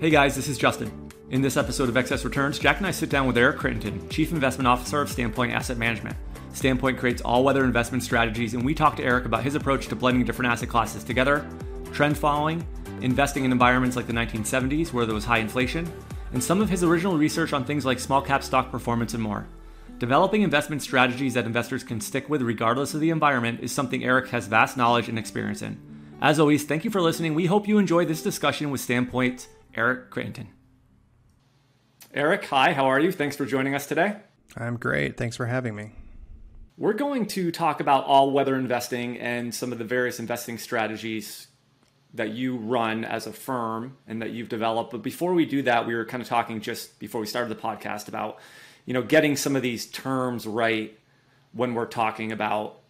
Hey guys, this is Justin. In this episode of Excess Returns, Jack and I sit down with Eric Crittenden, Chief Investment Officer of Standpoint Asset Management. Standpoint creates all weather investment strategies, and we talk to Eric about his approach to blending different asset classes together, trend following, investing in environments like the 1970s where there was high inflation, and some of his original research on things like small cap stock performance and more. Developing investment strategies that investors can stick with regardless of the environment is something Eric has vast knowledge and experience in. As always, thank you for listening. We hope you enjoy this discussion with Standpoint's Eric Crittenden. Eric, hi, how are you? Thanks for joining us today. I'm great. Thanks for having me. We're going to talk about all weather investing and some of the various investing strategies that you run as a firm and that you've developed. But before we do that, we were kind of talking just before we started the podcast about, you know, getting some of these terms right when we're talking about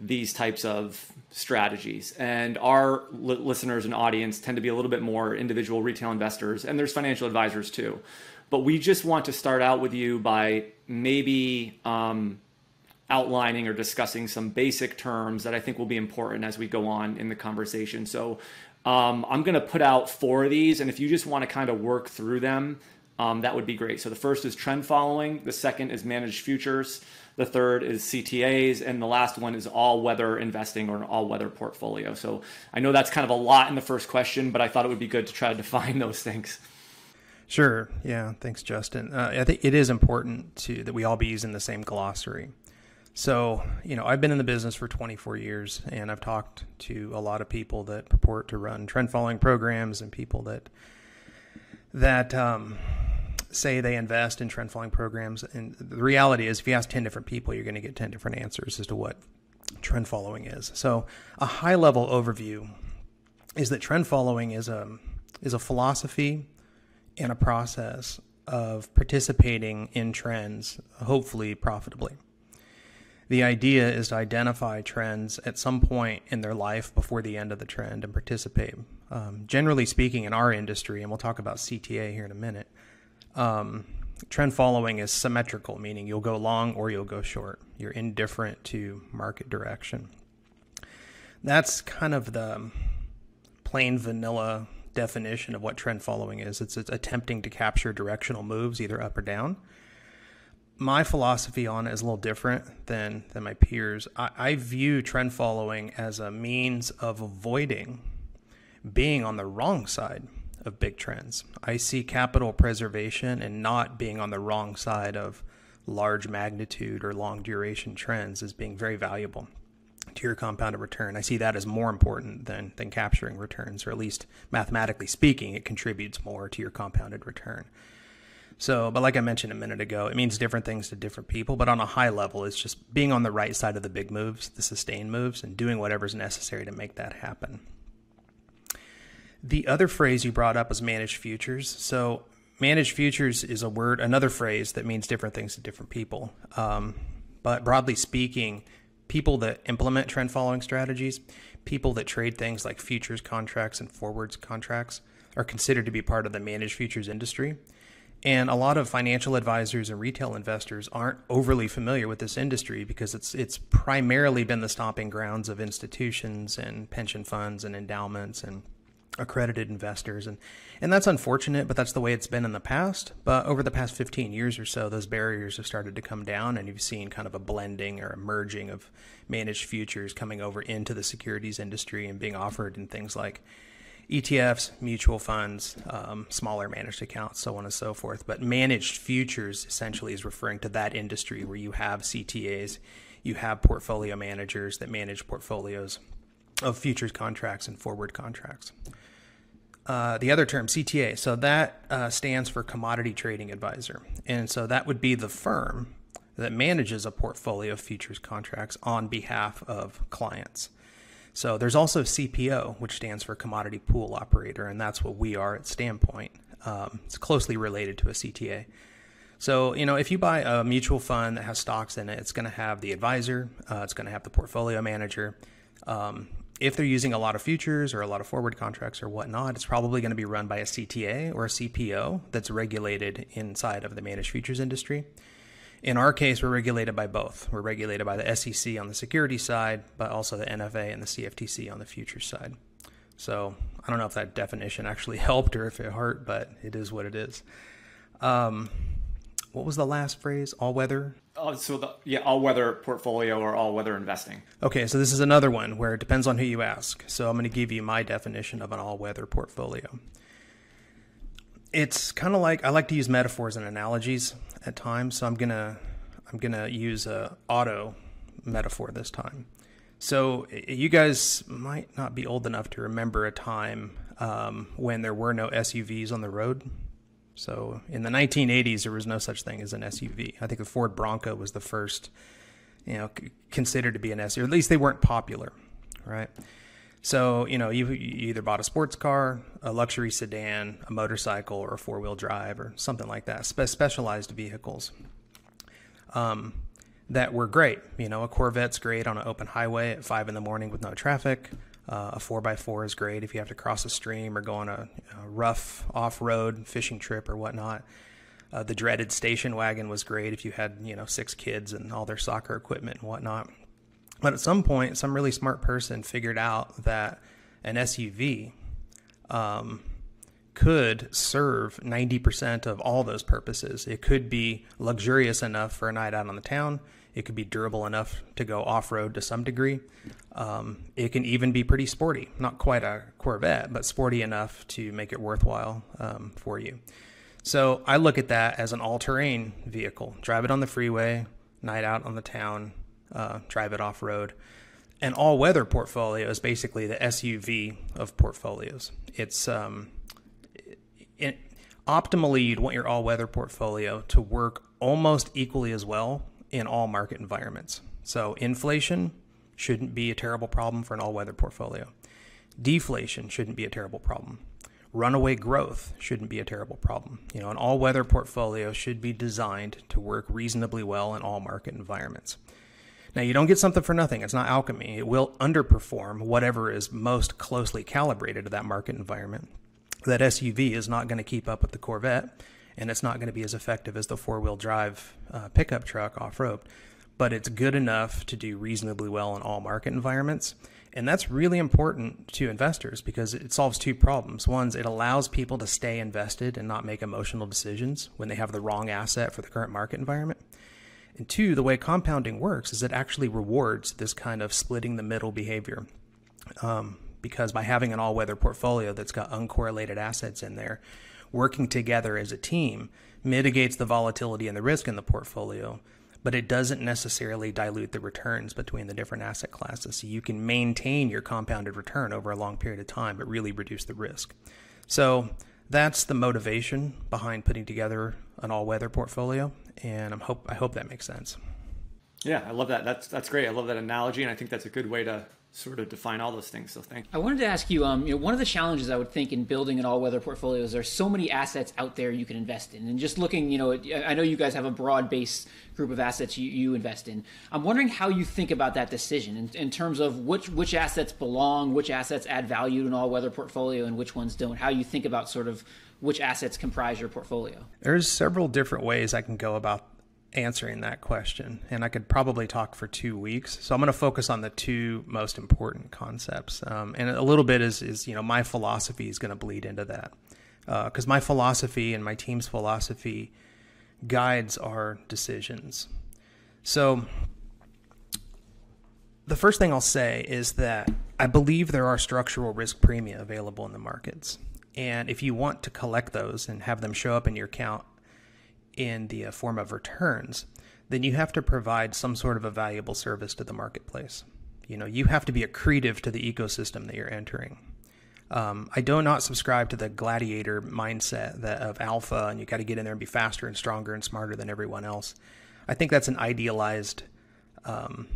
these types of strategies. And our li- listeners and audience tend to be a little bit more individual retail investors, and there's financial advisors too. But we just want to start out with you by maybe um, outlining or discussing some basic terms that I think will be important as we go on in the conversation. So um, I'm going to put out four of these, and if you just want to kind of work through them, um, that would be great. So the first is trend following, the second is managed futures, the third is CTAs, and the last one is all weather investing or an all weather portfolio. So I know that's kind of a lot in the first question, but I thought it would be good to try to define those things. Sure. Yeah. Thanks, Justin. Uh, I think it is important to that we all be using the same glossary. So, you know, I've been in the business for 24 years and I've talked to a lot of people that purport to run trend following programs and people that that um, say they invest in trend following programs. And the reality is, if you ask 10 different people, you're going to get 10 different answers as to what trend following is. So, a high level overview is that trend following is a is a philosophy and a process of participating in trends, hopefully profitably. The idea is to identify trends at some point in their life before the end of the trend and participate. Um, generally speaking, in our industry, and we'll talk about CTA here in a minute, um, trend following is symmetrical, meaning you'll go long or you'll go short. You're indifferent to market direction. That's kind of the plain vanilla definition of what trend following is. It's, it's attempting to capture directional moves, either up or down my philosophy on it is a little different than than my peers. I, I, view trend following as a means of avoiding being on the wrong side of big trends. I see capital preservation and not being on the wrong side of large magnitude or long duration trends as being very valuable to your compounded return. I see that as more important than than capturing returns, or at least mathematically speaking, it contributes more to your compounded return. So, but like I mentioned a minute ago, it means different things to different people. But on a high level, it's just being on the right side of the big moves, the sustained moves, and doing whatever's necessary to make that happen. The other phrase you brought up was managed futures. So, managed futures is a word, another phrase that means different things to different people. Um, but broadly speaking, people that implement trend following strategies, people that trade things like futures contracts and forwards contracts, are considered to be part of the managed futures industry. And a lot of financial advisors and retail investors aren't overly familiar with this industry because it's it's primarily been the stomping grounds of institutions and pension funds and endowments and accredited investors and and that's unfortunate but that's the way it's been in the past but over the past 15 years or so those barriers have started to come down and you've seen kind of a blending or a merging of managed futures coming over into the securities industry and being offered in things like ETFs, mutual funds, um, smaller managed accounts, so on and so forth. But managed futures essentially is referring to that industry where you have CTAs, you have portfolio managers that manage portfolios of futures contracts and forward contracts. Uh, the other term, CTA, so that uh, stands for Commodity Trading Advisor. And so that would be the firm that manages a portfolio of futures contracts on behalf of clients. So there's also CPO, which stands for Commodity Pool Operator, and that's what we are at Standpoint. Um, it's closely related to a CTA. So, you know, if you buy a mutual fund that has stocks in it, it's going to have the advisor, uh, it's going to have the portfolio manager. Um, if they're using a lot of futures or a lot of forward contracts or whatnot, it's probably going to be run by a CTA or a CPO that's regulated inside of the managed futures industry. In our case, we're regulated by both. We're regulated by the SEC on the security side, but also the NFA and the CFTC on the futures side. So I don't know if that definition actually helped or if it hurt, but it is what it is. Um, what was the last phrase? All weather? Oh, so the yeah, all weather portfolio or all weather investing. Okay, so this is another one where it depends on who you ask. So I'm going to give you my definition of an all weather portfolio. It's kind of like I like to use metaphors and analogies at times, so I'm going to I'm going to use a auto metaphor this time. So you guys might not be old enough to remember a time um, when there were no SUVs on the road. So in the 1980s, there was no such thing as an SUV. I think the Ford Bronco was the first, you know, considered to be an SUV. At least they weren't popular, right? So you know, you, you either bought a sports car, a luxury sedan, a motorcycle, or a four wheel drive, or something like that. Spe- specialized vehicles. Um, that were great. You know, a Corvette's great on an open highway at five in the morning with no traffic. Uh, a 4x4 is great if you have to cross a stream or go on a, a rough off road fishing trip or whatnot. Uh, the dreaded station wagon was great if you had, you know, six kids and all their soccer equipment and whatnot. But at some point, some really smart person figured out that an SUV um, could serve 90% of all those purposes. It could be luxurious enough for a night out on the town. It could be durable enough to go off road to some degree. Um, it can even be pretty sporty, not quite a Corvette, but sporty enough to make it worthwhile um, for you. So I look at that as an all terrain vehicle. Drive it on the freeway, night out on the town, uh, drive it off road. An all weather portfolio is basically the SUV of portfolios. It's um, it, optimally, you'd want your all weather portfolio to work almost equally as well in all market environments. So inflation shouldn't be a terrible problem for an all-weather portfolio. Deflation shouldn't be a terrible problem. Runaway growth shouldn't be a terrible problem. You know, an all-weather portfolio should be designed to work reasonably well in all market environments. Now, you don't get something for nothing. It's not alchemy. It will underperform whatever is most closely calibrated to that market environment. That SUV is not going to keep up with the Corvette and it's not going to be as effective as the four wheel drive uh, pickup truck off road. But it's good enough to do reasonably well in all market environments. And that's really important to investors because it solves two problems. One, it allows people to stay invested and not make emotional decisions when they have the wrong asset for the current market environment. And two, the way compounding works is it actually rewards this kind of splitting the middle behavior. Um, because by having an all weather portfolio that's got uncorrelated assets in there, working together as a team mitigates the volatility and the risk in the portfolio, but it doesn't necessarily dilute the returns between the different asset classes. So you can maintain your compounded return over a long period of time, but really reduce the risk. So that's the motivation behind putting together an all-weather portfolio, and I'm hope I hope that makes sense. Yeah, I love that. That's that's great. I love that analogy, and I think that's a good way to sort of define all those things. So thank you. I wanted to ask you, um, you know, one of the challenges I would think in building an all-weather portfolio is there's so many assets out there you can invest in, and just looking, you know, I know you guys have a broad base group of assets you, you invest in. I'm wondering how you think about that decision in, in terms of which which assets belong, which assets add value to an all-weather portfolio, and which ones don't. How you think about sort of which assets comprise your portfolio. There's several different ways I can go about answering that question, and I could probably talk for two weeks. So I'm going to focus on the two most important concepts, um, and a little bit is is you know my philosophy is going to bleed into that because uh, my philosophy and my team's philosophy guides our decisions. So the first thing I'll say is that I believe there are structural risk premia available in the markets. And if you want to collect those and have them show up in your account in the uh, form of returns, then you have to provide some sort of a valuable service to the marketplace. You know, you have to be accretive to the ecosystem that you're entering. Um, I do not subscribe to the gladiator mindset that of alpha and you got to get in there and be faster and stronger and smarter than everyone else. I think that's an idealized um,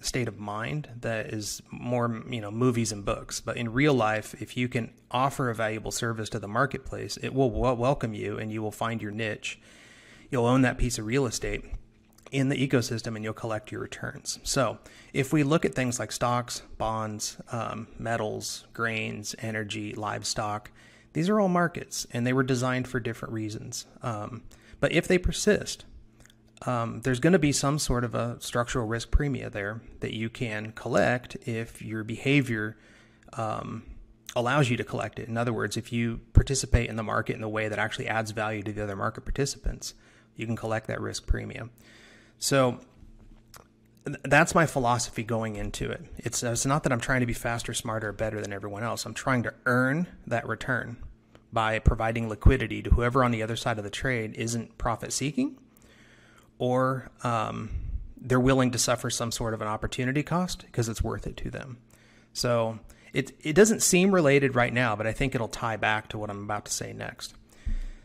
state of mind that is more, you know, movies and books. But in real life, if you can offer a valuable service to the marketplace, it will welcome you and you will find your niche. You'll own that piece of real estate in the ecosystem and you'll collect your returns. So, if we look at things like stocks, bonds, um, metals, grains, energy, livestock, these are all markets and they were designed for different reasons. Um, but if they persist, um, there's going to be some sort of a structural risk premia there that you can collect if your behavior um, allows you to collect it. In other words, if you participate in the market in the way that actually adds value to the other market participants, you can collect that risk premium. So that's my philosophy going into it. It's, it's not that I'm trying to be faster, smarter, or better than everyone else. I'm trying to earn that return by providing liquidity to whoever on the other side of the trade isn't profit seeking or um, they're willing to suffer some sort of an opportunity cost because it's worth it to them. So it, it doesn't seem related right now, but I think it'll tie back to what I'm about to say next.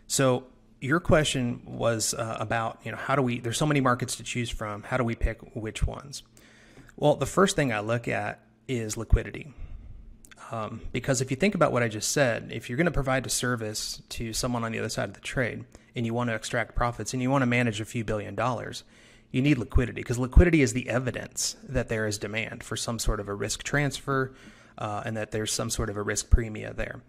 So your question was uh, about you know how do we there's so many markets to choose from. How do we pick which ones? Well the first thing i look at is liquidity. Um, because if you think about what i just said if you're going to provide a service to someone on the other side of the trade and you want to extract profits and you want to manage a few billion dollars you need liquidity because liquidity is the evidence that there is demand for some sort of a risk transfer uh, and that there's some sort of a risk premia there.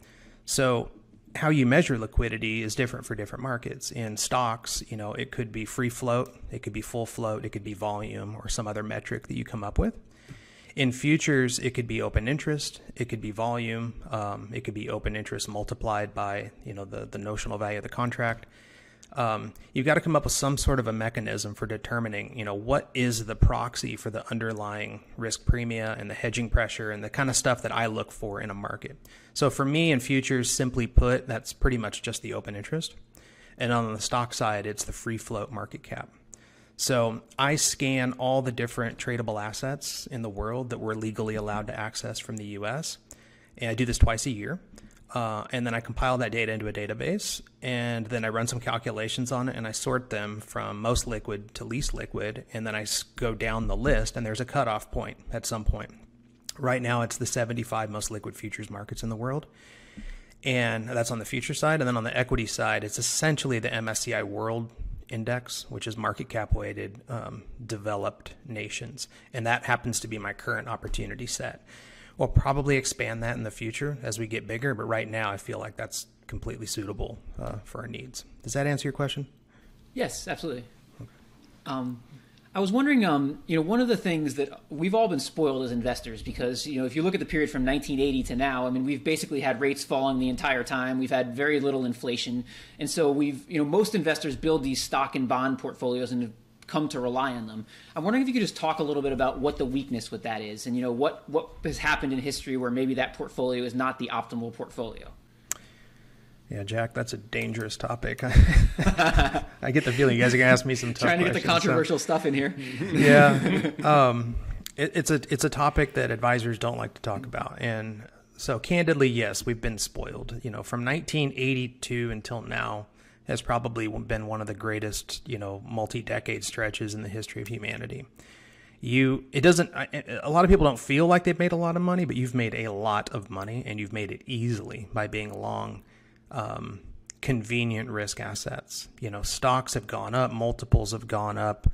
So how you measure liquidity is different for different markets. In stocks, you know, it could be free float, it could be full float, it could be volume or some other metric that you come up with. In futures, it could be open interest, it could be volume, um, it could be open interest multiplied by you know the the notional value of the contract um, you've got to come up with some sort of a mechanism for determining, you know, what is the proxy for the underlying risk premia and the hedging pressure and the kind of stuff that I look for in a market. So for me in futures, simply put, that's pretty much just the open interest. And on the stock side, it's the free float market cap. So I scan all the different tradable assets in the world that we're legally allowed to access from the US. And I do this twice a year. Uh, and then I compile that data into a database, and then I run some calculations on it, and I sort them from most liquid to least liquid, and then I go down the list, and there's a cutoff point at some point. Right now, it's the 75 most liquid futures markets in the world, and that's on the future side. And then on the equity side, it's essentially the MSCI World Index, which is market cap weighted um, developed nations, and that happens to be my current opportunity set. We'll probably expand that in the future as we get bigger, but right now I feel like that's completely suitable uh, for our needs. Does that answer your question? Yes, absolutely. Okay. Um, I was wondering, um, you know, one of the things that we've all been spoiled as investors because, you know, if you look at the period from 1980 to now, I mean, we've basically had rates falling the entire time. We've had very little inflation. And so we've, you know, most investors build these stock and bond portfolios and come to rely on them. I'm wondering if you could just talk a little bit about what the weakness with that is, and you know what what has happened in history where maybe that portfolio is not the optimal portfolio. Yeah, Jack, that's a dangerous topic. I get the feeling you guys are gonna ask me some tough trying to get the controversial so. stuff in here. yeah, um, it, it's a it's a topic that advisors don't like to talk about, and so candidly, yes, we've been spoiled. You know, from 1982 until now has probably been one of the greatest, you know, multi-decade stretches in the history of humanity. You, it doesn't. A lot of people don't feel like they've made a lot of money, but you've made a lot of money, and you've made it easily by being long, um, convenient risk assets. You know, stocks have gone up, multiples have gone up.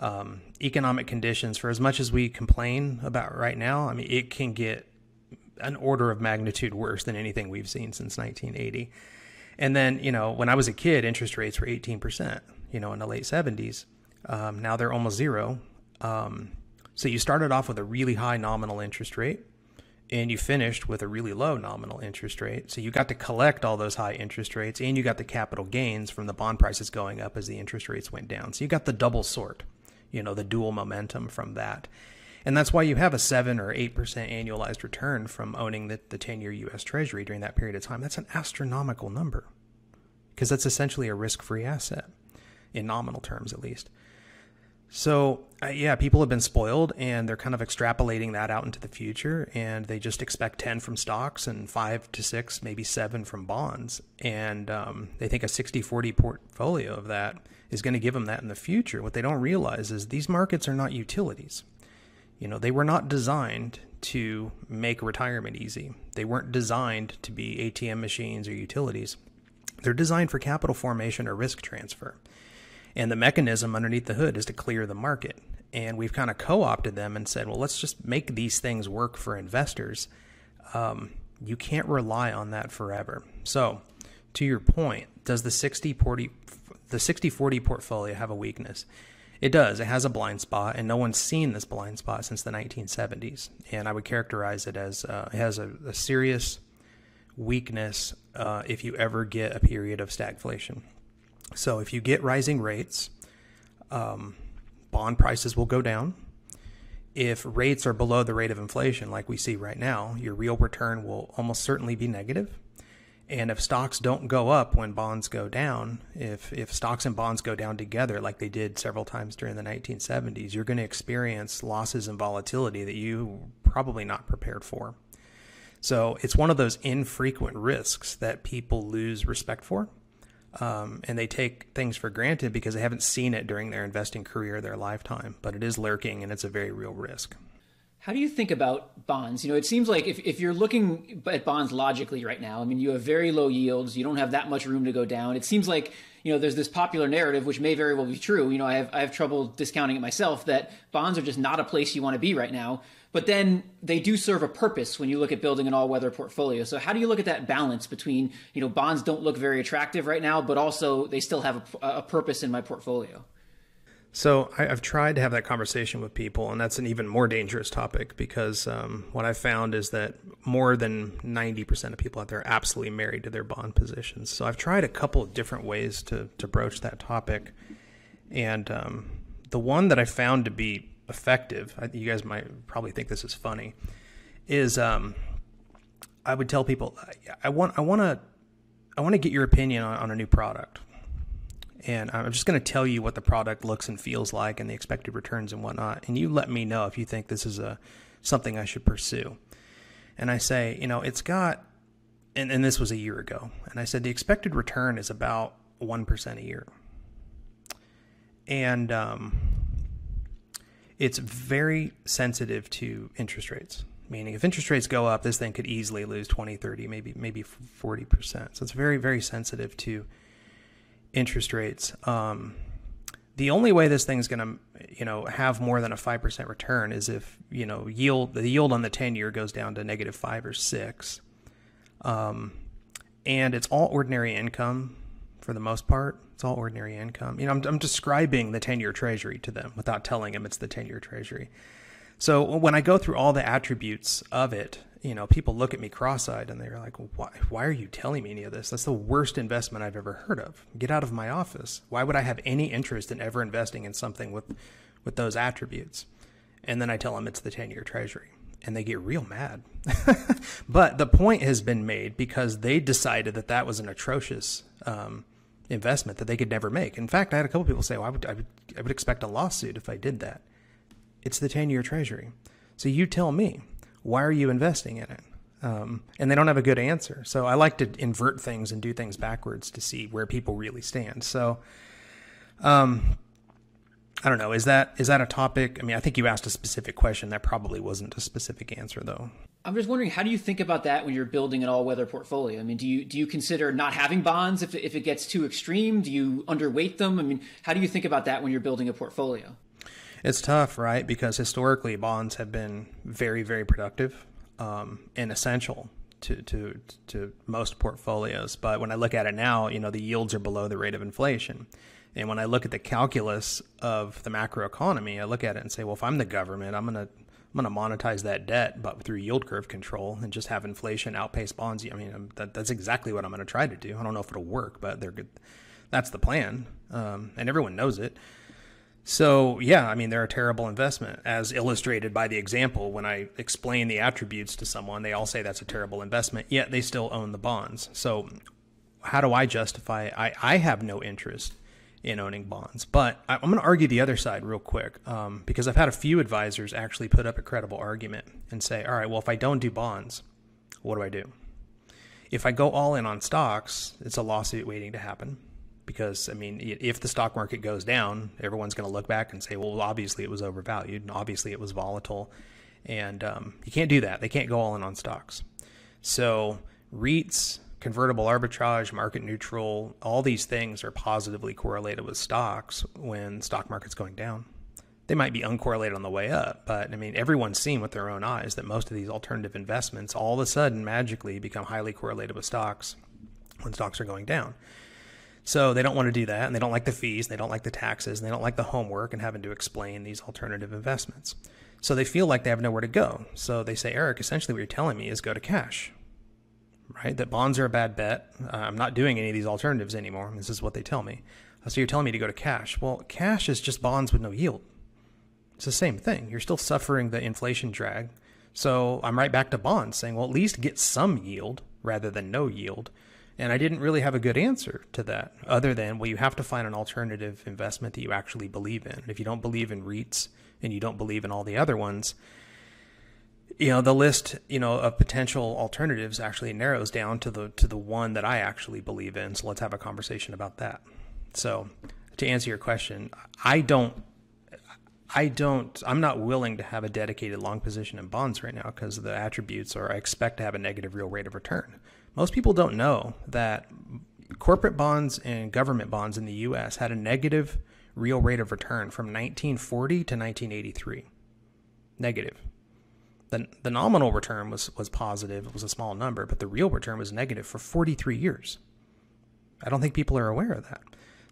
Um, economic conditions, for as much as we complain about right now, I mean, it can get an order of magnitude worse than anything we've seen since 1980. And then, you know, when I was a kid, interest rates were 18%, you know, in the late 70s. Um, now they're almost zero. Um, so you started off with a really high nominal interest rate and you finished with a really low nominal interest rate. So you got to collect all those high interest rates and you got the capital gains from the bond prices going up as the interest rates went down. So you got the double sort, you know, the dual momentum from that. And that's why you have a 7 or 8% annualized return from owning the, the 10 year US Treasury during that period of time. That's an astronomical number because that's essentially a risk free asset in nominal terms, at least. So, uh, yeah, people have been spoiled and they're kind of extrapolating that out into the future and they just expect 10 from stocks and 5 to 6, maybe 7 from bonds. And um, they think a 60 40 portfolio of that is going to give them that in the future. What they don't realize is these markets are not utilities you know, they were not designed to make retirement easy. They weren't designed to be ATM machines or utilities. They're designed for capital formation or risk transfer. And the mechanism underneath the hood is to clear the market. And we've kind of co opted them and said, well, let's just make these things work for investors. Um, you can't rely on that forever. So, to your point, does the 60 40 the 60 40 portfolio have a weakness? It does. It has a blind spot, and no one's seen this blind spot since the 1970s. And I would characterize it as uh, it has a, a serious weakness uh, if you ever get a period of stagflation. So if you get rising rates, um, bond prices will go down. If rates are below the rate of inflation, like we see right now, your real return will almost certainly be negative. And if stocks don't go up when bonds go down, if if stocks and bonds go down together like they did several times during the 1970s, you're going to experience losses and volatility that you probably not prepared for. So it's one of those infrequent risks that people lose respect for. Um, and they take things for granted because they haven't seen it during their investing career, their lifetime. But it is lurking and it's a very real risk. How do you think about bonds? You know, it seems like if, if you're looking at bonds logically right now, I mean, you have very low yields, you don't have that much room to go down. It seems like, you know, there's this popular narrative, which may very well be true. You know, I have, I have trouble discounting it myself that bonds are just not a place you want to be right now. But then they do serve a purpose when you look at building an all weather portfolio. So, how do you look at that balance between, you know, bonds don't look very attractive right now, but also they still have a, a purpose in my portfolio? So I, have tried to have that conversation with people, and that's an even more dangerous topic because um, what I found is that more than 90% of people out there are absolutely married to their bond positions. So I've tried a couple of different ways to, to broach that topic. And um, the one that I found to be effective, I, you guys might probably think this is funny, is um, I would tell people, I, I want, I want to, I want to get your opinion on, on a new product and I'm just going to tell you what the product looks and feels like and the expected returns and whatnot. And you let me know if you think this is a something I should pursue. And I say, you know, it's got, and, and this was a year ago, and I said the expected return is about one percent a year, and um, it's very sensitive to interest rates. Meaning, if interest rates go up, this thing could easily lose 20, 30, maybe maybe 40%. So it's very, very sensitive to interest rates. Um, the only way this thing's going to, you know, have more than a five percent return is if you know yield the yield on the ten year goes down to negative five or six, um, and it's all ordinary income for the most part. It's all ordinary income. You know, I'm, I'm describing the ten year Treasury to them without telling them it's the ten year Treasury. So when I go through all the attributes of it, you know, people look at me cross-eyed and they're like, "Why? Why are you telling me any of this? That's the worst investment I've ever heard of. Get out of my office. Why would I have any interest in ever investing in something with, with those attributes?" And then I tell them it's the ten-year Treasury, and they get real mad. but the point has been made because they decided that that was an atrocious um, investment that they could never make. In fact, I had a couple people say, "Well, I would, I would, I would expect a lawsuit if I did that." It's the ten-year Treasury. So you tell me why are you investing in it? Um, and they don't have a good answer. So I like to invert things and do things backwards to see where people really stand. So, um, I don't know. Is that is that a topic? I mean, I think you asked a specific question. That probably wasn't a specific answer, though. I'm just wondering, how do you think about that when you're building an all-weather portfolio? I mean, do you do you consider not having bonds if if it gets too extreme? Do you underweight them? I mean, how do you think about that when you're building a portfolio? It's tough, right? Because historically, bonds have been very, very productive um, and essential to, to to most portfolios. But when I look at it now, you know, the yields are below the rate of inflation. And when I look at the calculus of the macroeconomy, I look at it and say, well, if I'm the government, I'm gonna I'm gonna monetize that debt, but through yield curve control and just have inflation outpace bonds. I mean, that, that's exactly what I'm gonna try to do. I don't know if it'll work, but they're good. That's the plan, um, and everyone knows it. So, yeah, I mean, they're a terrible investment, as illustrated by the example. When I explain the attributes to someone, they all say that's a terrible investment, yet they still own the bonds. So, how do I justify? I, I have no interest in owning bonds, but I'm going to argue the other side real quick um, because I've had a few advisors actually put up a credible argument and say, all right, well, if I don't do bonds, what do I do? If I go all in on stocks, it's a lawsuit waiting to happen because I mean, if the stock market goes down, everyone's going to look back and say, well, obviously it was overvalued, and obviously it was volatile, and um, you can't do that. They can't go all in on stocks. So REITs, convertible arbitrage, market neutral, all these things are positively correlated with stocks when stock market's going down. They might be uncorrelated on the way up, but I mean, everyone's seen with their own eyes that most of these alternative investments all of a sudden magically become highly correlated with stocks when stocks are going down. So they don't want to do that, and they don't like the fees, and they don't like the taxes, and they don't like the homework and having to explain these alternative investments. So they feel like they have nowhere to go. So they say, Eric, essentially what you're telling me is go to cash, right? That bonds are a bad bet. Uh, I'm not doing any of these alternatives anymore. This is what they tell me. So you're telling me to go to cash. Well, cash is just bonds with no yield. It's the same thing. You're still suffering the inflation drag. So I'm right back to bonds saying, well, at least get some yield rather than no yield. And I didn't really have a good answer to that other than, well, you have to find an alternative investment that you actually believe in. If you don't believe in REITs and you don't believe in all the other ones, you know, the list, you know, of potential alternatives actually narrows down to the to the one that I actually believe in. So let's have a conversation about that. So, to answer your question, I don't I don't, I'm not willing to have a dedicated long position in bonds right now because the attributes are I expect to have a negative real rate of return. Most people don't know that corporate bonds and government bonds in the US had a negative real rate of return from 1940 to 1983. Negative. The, the nominal return was, was positive, it was a small number, but the real return was negative for 43 years. I don't think people are aware of that.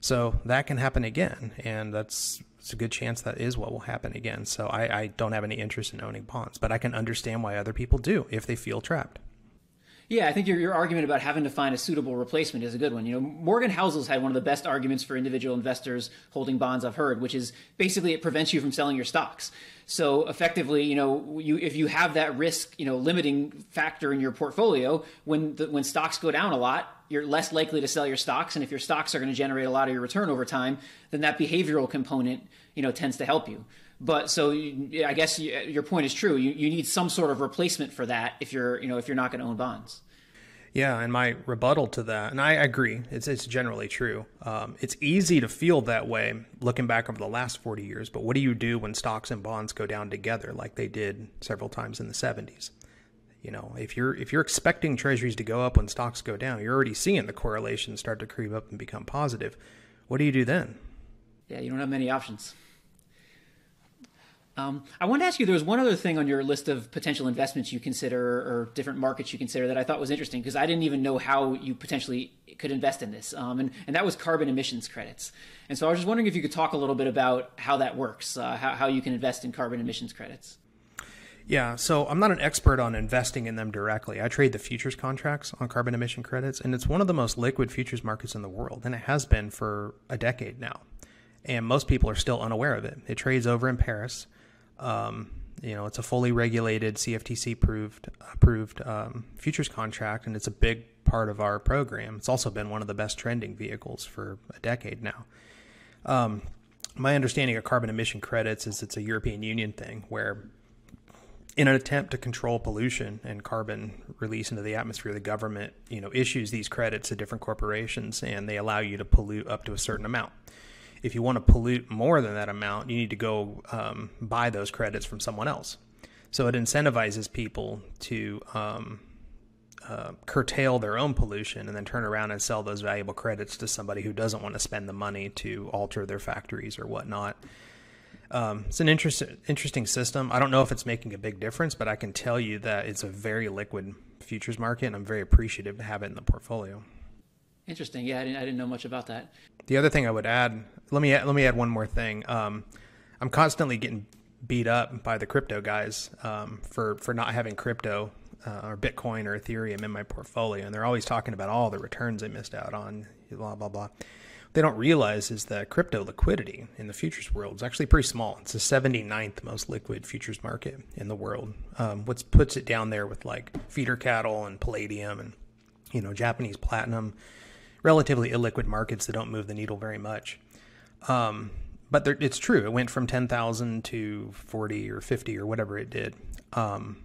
So that can happen again, and that's it's a good chance that is what will happen again. So I, I don't have any interest in owning bonds, but I can understand why other people do if they feel trapped. Yeah, I think your, your argument about having to find a suitable replacement is a good one. You know, Morgan Housel's had one of the best arguments for individual investors holding bonds I've heard, which is basically it prevents you from selling your stocks. So effectively, you know, you if you have that risk, you know, limiting factor in your portfolio, when the, when stocks go down a lot, you're less likely to sell your stocks, and if your stocks are going to generate a lot of your return over time, then that behavioral component, you know, tends to help you. But so I guess your point is true. You, you need some sort of replacement for that if you're you know if you're not going to own bonds. Yeah, and my rebuttal to that, and I agree, it's it's generally true. Um, it's easy to feel that way looking back over the last forty years. But what do you do when stocks and bonds go down together, like they did several times in the seventies? You know, if you're if you're expecting treasuries to go up when stocks go down, you're already seeing the correlation start to creep up and become positive. What do you do then? Yeah, you don't have many options. Um, I wanted to ask you, there was one other thing on your list of potential investments you consider or different markets you consider that I thought was interesting because I didn't even know how you potentially could invest in this. Um, and, and that was carbon emissions credits. And so I was just wondering if you could talk a little bit about how that works, uh, how, how you can invest in carbon emissions credits. Yeah, so I'm not an expert on investing in them directly. I trade the futures contracts on carbon emission credits, and it's one of the most liquid futures markets in the world, and it has been for a decade now. And most people are still unaware of it. It trades over in Paris. Um, you know, it's a fully regulated CFTC approved approved um, futures contract, and it's a big part of our program. It's also been one of the best trending vehicles for a decade now. Um, my understanding of carbon emission credits is it's a European Union thing where, in an attempt to control pollution and carbon release into the atmosphere, the government you know issues these credits to different corporations, and they allow you to pollute up to a certain amount if you want to pollute more than that amount, you need to go um, buy those credits from someone else. So it incentivizes people to um, uh, curtail their own pollution and then turn around and sell those valuable credits to somebody who doesn't want to spend the money to alter their factories or whatnot. Um, it's an interest, interesting system. I don't know if it's making a big difference, but I can tell you that it's a very liquid futures market, and I'm very appreciative to have it in the portfolio. Interesting. Yeah, I didn't, I didn't know much about that. The other thing I would add, let me let me add one more thing. Um, I'm constantly getting beat up by the crypto guys um, for for not having crypto uh, or Bitcoin or Ethereum in my portfolio, and they're always talking about all the returns I missed out on, blah blah blah. What they don't realize is that crypto liquidity in the futures world is actually pretty small. It's the 79th most liquid futures market in the world, um, which puts it down there with like feeder cattle and palladium and you know Japanese platinum relatively illiquid markets that don't move the needle very much. Um, but it's true. It went from 10,000 to 40 or 50 or whatever it did. Um,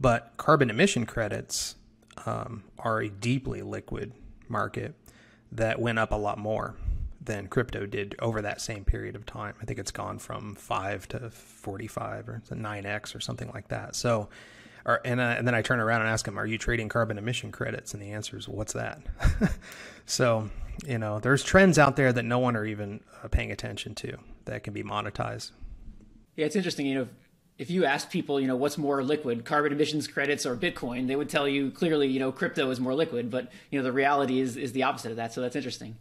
but carbon emission credits um, are a deeply liquid market that went up a lot more. than crypto did over that same period of time. I think it's gone from five to 45 or 9x or something like that. So, or, and, uh, and then I turn around and ask them, are you trading carbon emission credits? And the answer is, what's that? so, you know, there's trends out there that no one are even uh, paying attention to that can be monetized. Yeah, it's interesting. You know, if you ask people, you know, what's more liquid, carbon emissions credits or Bitcoin, they would tell you clearly, you know, crypto is more liquid. But you know, the reality is is the opposite of that. So that's interesting.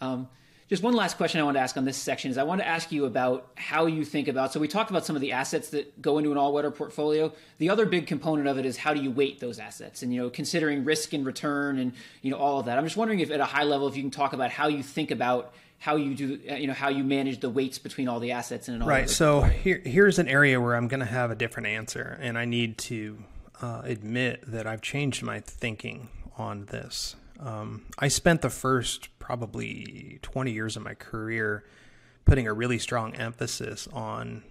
Um, just one last question I want to ask on this section is I want to ask you about how you think about. So we talked about some of the assets that go into an all-weather portfolio. The other big component of it is how do you weight those assets, and you know, considering risk and return, and you know, all of that. I'm just wondering if, at a high level, if you can talk about how you think about how you do, you know, how you manage the weights between all the assets in an all-weather. Right. So here, here's an area where I'm going to have a different answer, and I need to uh, admit that I've changed my thinking on this. Um, I spent the first probably 20 years of my career putting a really strong emphasis on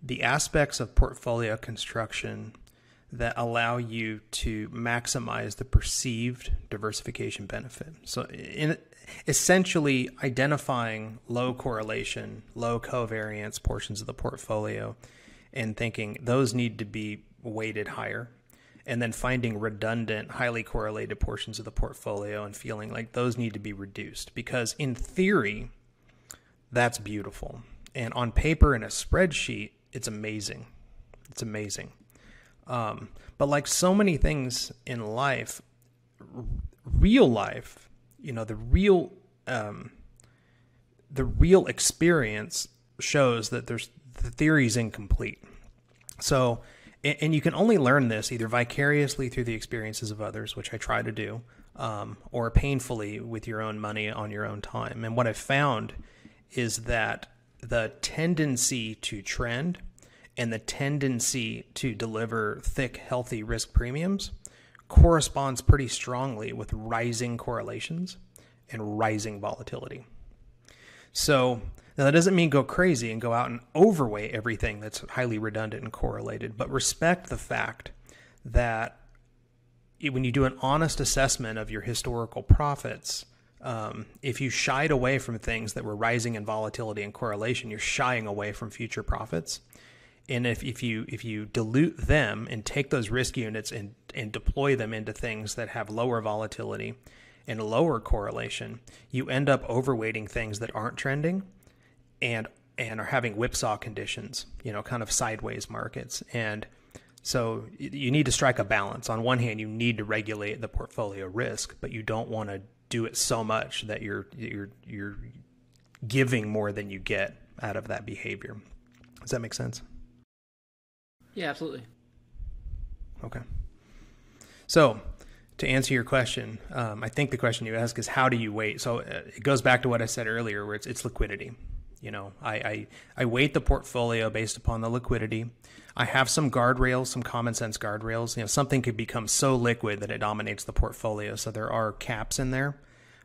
the aspects of portfolio construction that allow you to maximize the perceived diversification benefit. So, in essentially identifying low correlation, low covariance portions of the portfolio and thinking those need to be weighted higher and then finding redundant, highly correlated portions of the portfolio and feeling like those need to be reduced. Because in theory, that's beautiful. And on paper in a spreadsheet, it's amazing. It's amazing. Um, but like so many things in life, r- real life, you know, the real um, the real experience shows that there's the theory is incomplete. So and you can only learn this either vicariously through the experiences of others, which I try to do, um, or painfully with your own money on your own time. And what I've found is that the tendency to trend and the tendency to deliver thick, healthy risk premiums corresponds pretty strongly with rising correlations and rising volatility. So now, that doesn't mean go crazy and go out and overweight everything that's highly redundant and correlated, but respect the fact that when you do an honest assessment of your historical profits, um, if you shied away from things that were rising in volatility and correlation, you're shying away from future profits. And if, if you if you dilute them and take those risk units and, and deploy them into things that have lower volatility and lower correlation, you end up overweighting things that aren't trending and and are having whipsaw conditions, you know, kind of sideways markets. And so you need to strike a balance. On one hand, you need to regulate the portfolio risk, but you don't want to do it so much that you're you're you're giving more than you get out of that behavior. Does that make sense? Yeah, absolutely. Okay. So, to answer your question, um, I think the question you ask is how do you wait? So uh, it goes back to what I said earlier, where it's it's liquidity. You know, I, I, I weight the portfolio based upon the liquidity. I have some guardrails, some common sense guardrails. You know, something could become so liquid that it dominates the portfolio. So there are caps in there.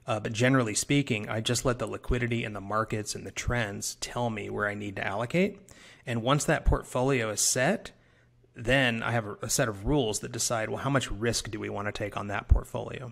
Uh, but generally speaking, I just let the liquidity and the markets and the trends tell me where I need to allocate. And once that portfolio is set, then I have a, a set of rules that decide, well, how much risk do we want to take on that portfolio?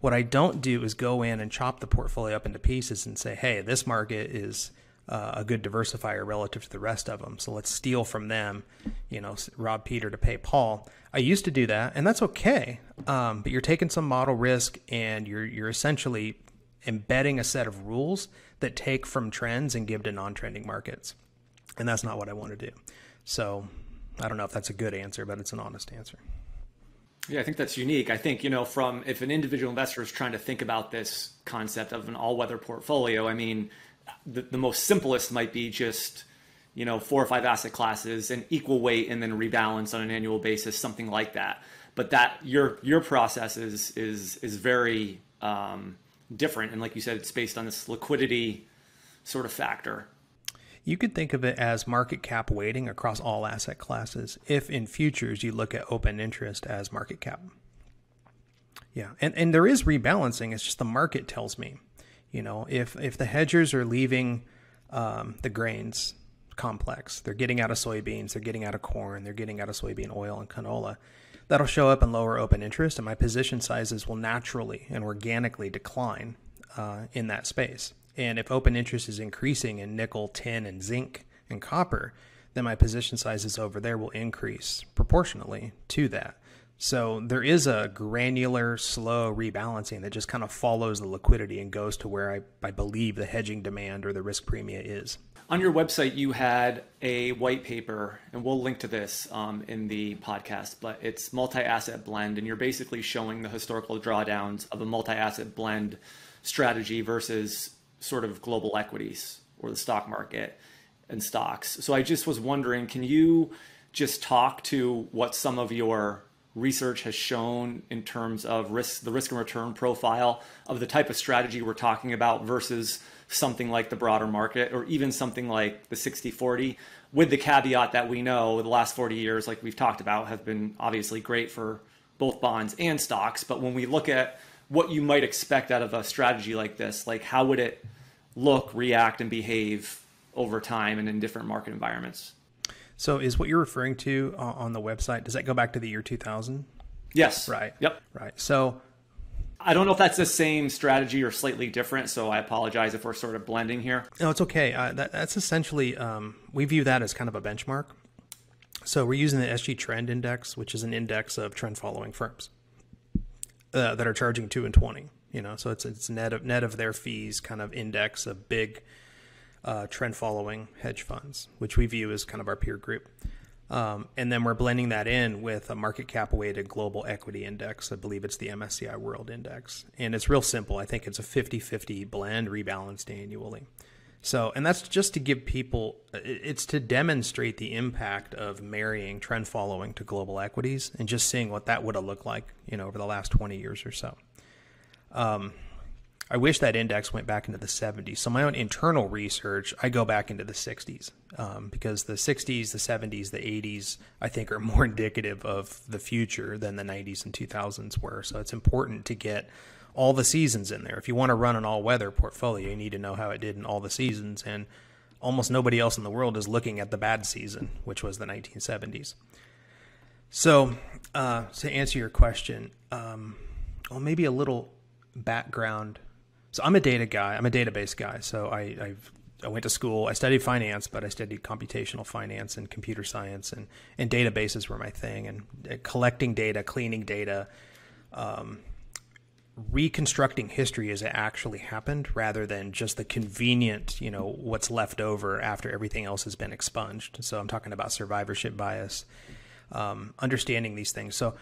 What I don't do is go in and chop the portfolio up into pieces and say, hey, this market is uh, a good diversifier relative to the rest of them. So let's steal from them, you know, rob Peter to pay Paul. I used to do that, and that's okay. Um, but you're taking some model risk, and you're you're essentially embedding a set of rules that take from trends and give to non-trending markets, and that's not what I want to do. So I don't know if that's a good answer, but it's an honest answer. Yeah, I think that's unique. I think, you know, from if an individual investor is trying to think about this concept of an all weather portfolio, I mean, the, the most simplest might be just you know four or five asset classes and equal weight and then rebalance on an annual basis something like that. But that your your process is is is very um, different. And like you said it's based on this liquidity sort of factor. You could think of it as market cap weighting across all asset classes if in futures you look at open interest as market cap. Yeah and and there is rebalancing it's just the market tells me you know, if if the hedgers are leaving um, the grains complex, they're getting out of soybeans, they're getting out of corn, they're getting out of soybean oil and canola. That'll show up in lower open interest, and my position sizes will naturally and organically decline uh, in that space. And if open interest is increasing in nickel, tin, and zinc and copper, then my position sizes over there will increase proportionally to that. So there is a granular, slow rebalancing that just kind of follows the liquidity and goes to where I, I believe the hedging demand or the risk premia is. On your website, you had a white paper, and we'll link to this um, in the podcast, but it's multi asset blend, and you're basically showing the historical drawdowns of a multi asset blend strategy versus sort of global equities or the stock market and stocks. So I just was wondering, can you just talk to what some of your research has shown in terms of risk, the risk and return profile of the type of strategy we're talking about versus something like the broader market or even something like the 60 40 with the caveat that we know the last 40 years like we've talked about have been obviously great for both bonds and stocks. But when we look at what you might expect out of a strategy like this like how would it look react and behave over time and in different market environments so is what you're referring to on the website, does that go back to the year 2000? Yes. Right. Yep. Right. So I don't know if that's the same strategy or slightly different, so I apologize if we're sort of blending here. No, it's okay. Uh, that, that's essentially, um, we view that as kind of a benchmark. So we're using the SG Trend Index, which is an index of trend following firms uh, that are charging two and twenty. You know, so it's it's net of net of their fees, kind of index of big uh, trend following hedge funds, which we view as kind of our peer group. Um, and then we're blending that in with a market cap weighted global equity index. I believe it's the MSCI World Index. And it's real simple. I think it's a 50 50 blend rebalanced annually. So, and that's just to give people, it's to demonstrate the impact of marrying trend following to global equities and just seeing what that would have looked like, you know, over the last 20 years or so. Um, I wish that index went back into the 70s. So my own internal research, I go back into the 60s um, because the 60s, the 70s, the 80s, I think are more indicative of the future than the 90s and 2000s were. So it's important to get all the seasons in there. If you want to run an all-weather portfolio, you need to know how it did in all the seasons. And almost nobody else in the world is looking at the bad season, which was the 1970s. So uh, to answer your question, um, well, maybe a little background so I'm a data guy. I'm a database guy. So I, I've I went to school. I studied finance, but I studied computational finance and computer science, and, and databases were my thing. And uh, collecting data, cleaning data, um, reconstructing history as it actually happened, rather than just the convenient, you know, what's left over after everything else has been expunged. So I'm talking about survivorship bias, um, understanding these things. So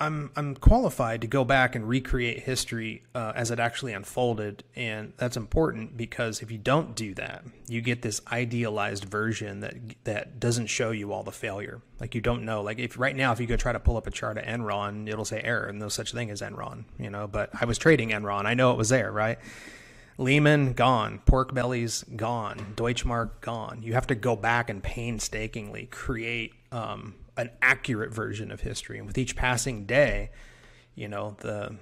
I'm I'm qualified to go back and recreate history uh, as it actually unfolded, and that's important because if you don't do that, you get this idealized version that that doesn't show you all the failure. Like you don't know. Like if right now, if you go try to pull up a chart of Enron, it'll say error, and no such thing as Enron. You know, but I was trading Enron. I know it was there, right? Lehman gone, pork bellies gone, Deutschmark gone. You have to go back and painstakingly create um, an accurate version of history. And with each passing day, you know, the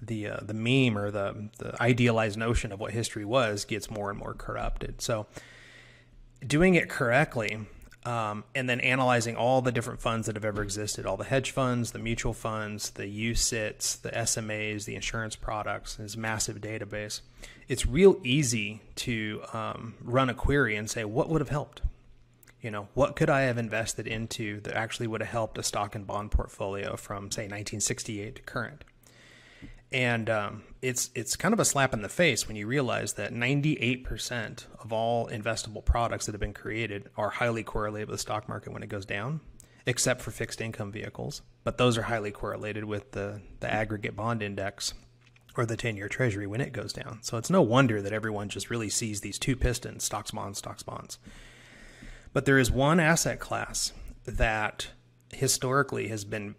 the uh, the meme or the the idealized notion of what history was gets more and more corrupted. So doing it correctly um, and then analyzing all the different funds that have ever existed, all the hedge funds, the mutual funds, the UCITS, the SMAs, the insurance products, this massive database. It's real easy to um, run a query and say, what would have helped? You know, what could I have invested into that actually would have helped a stock and bond portfolio from say 1968 to current? And um, it's it's kind of a slap in the face when you realize that 98% of all investable products that have been created are highly correlated with the stock market when it goes down, except for fixed income vehicles. But those are highly correlated with the, the aggregate bond index or the 10 year treasury when it goes down. So it's no wonder that everyone just really sees these two pistons stocks, bonds, stocks, bonds. But there is one asset class that historically has been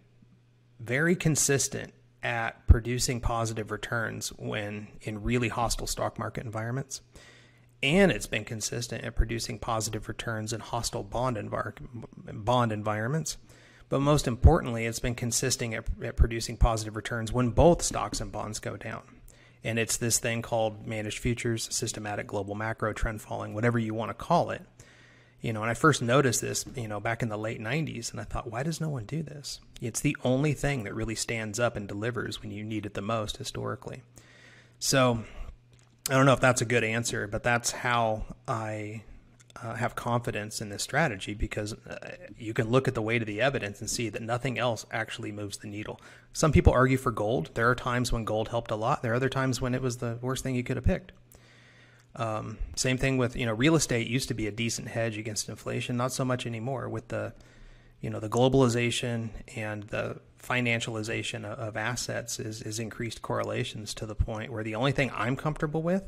very consistent at producing positive returns when in really hostile stock market environments. And it's been consistent at producing positive returns in hostile bond, envir- bond environments. But most importantly, it's been consistent at, at producing positive returns when both stocks and bonds go down. And it's this thing called managed futures, systematic global macro, trend following, whatever you want to call it you know, and I first noticed this, you know, back in the late 90s, and I thought, why does no one do this? It's the only thing that really stands up and delivers when you need it the most historically. So I don't know if that's a good answer, but that's how I uh, have confidence in this strategy because uh, you can look at the weight of the evidence and see that nothing else actually moves the needle. Some people argue for gold. There are times when gold helped a lot. There are other times when it was the worst thing you could have picked. Um, same thing with you know real estate used to be a decent hedge against inflation, not so much anymore with the you know the globalization and the financialization of, assets is is increased correlations to the point where the only thing I'm comfortable with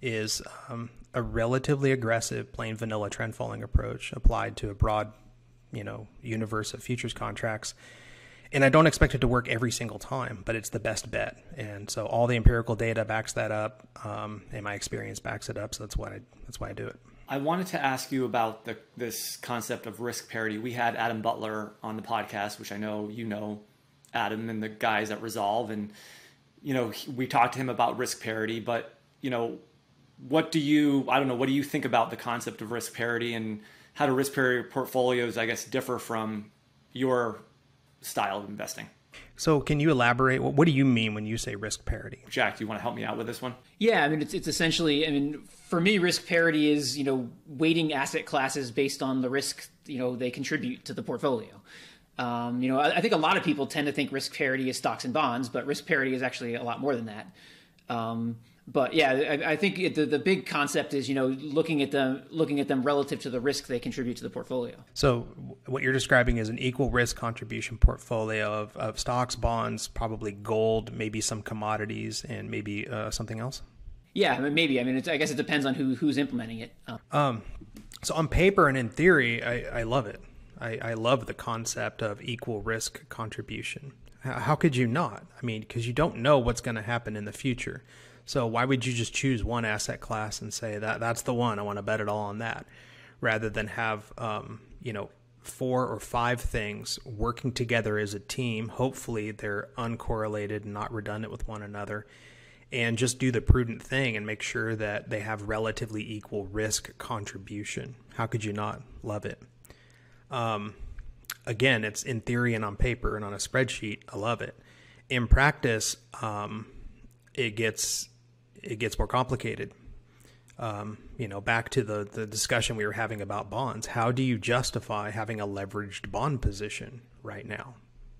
is um, a relatively aggressive plain vanilla trend following approach applied to a broad you know universe of futures contracts and I don't expect it to work every single time, but it's the best bet. And so all the empirical data backs that up, um, and my experience backs it up. So that's why I, that's why I do it. I wanted to ask you about the, this concept of risk parity. We had Adam Butler on the podcast, which I know you know Adam and the guys at Resolve, and you know we talked to him about risk parity. But you know, what do you? I don't know. What do you think about the concept of risk parity, and how do risk parity portfolios, I guess, differ from your style of investing. So, can you elaborate? What, what, do you mean when you say risk parity? Jack, do you want to help me out with this one? Yeah, I mean, it's, it's essentially, I mean, for me, risk parity is, you know, weighting asset classes based on the risk, you know, they contribute to the portfolio. Um, you know, I, I, think a lot of people tend to think risk parity is stocks and bonds, but risk parity is actually a lot more than that. Um, but yeah, I, I think the the big concept is you know looking at them looking at them relative to the risk they contribute to the portfolio. So what you're describing is an equal risk contribution portfolio of, of stocks, bonds, probably gold, maybe some commodities, and maybe uh, something else. Yeah, I mean, maybe. I mean, I guess it depends on who who's implementing it. Um, um, so on paper and in theory, I, I love it. I, I love the concept of equal risk contribution. How, how could you not? I mean, because you don't know what's going to happen in the future. So why would you just choose one asset class and say that that's the one I want to bet it all on that, rather than have um, you know four or five things working together as a team. Hopefully they're uncorrelated and not redundant with one another. And just do the prudent thing and make sure that they have relatively equal risk contribution. How could you not love it? Um, again, it's in theory and on paper and on a spreadsheet. I love it. In practice, um, it gets it gets more complicated. Um, you know, back to the the discussion we were having about bonds. How do you justify having a leveraged bond position right now?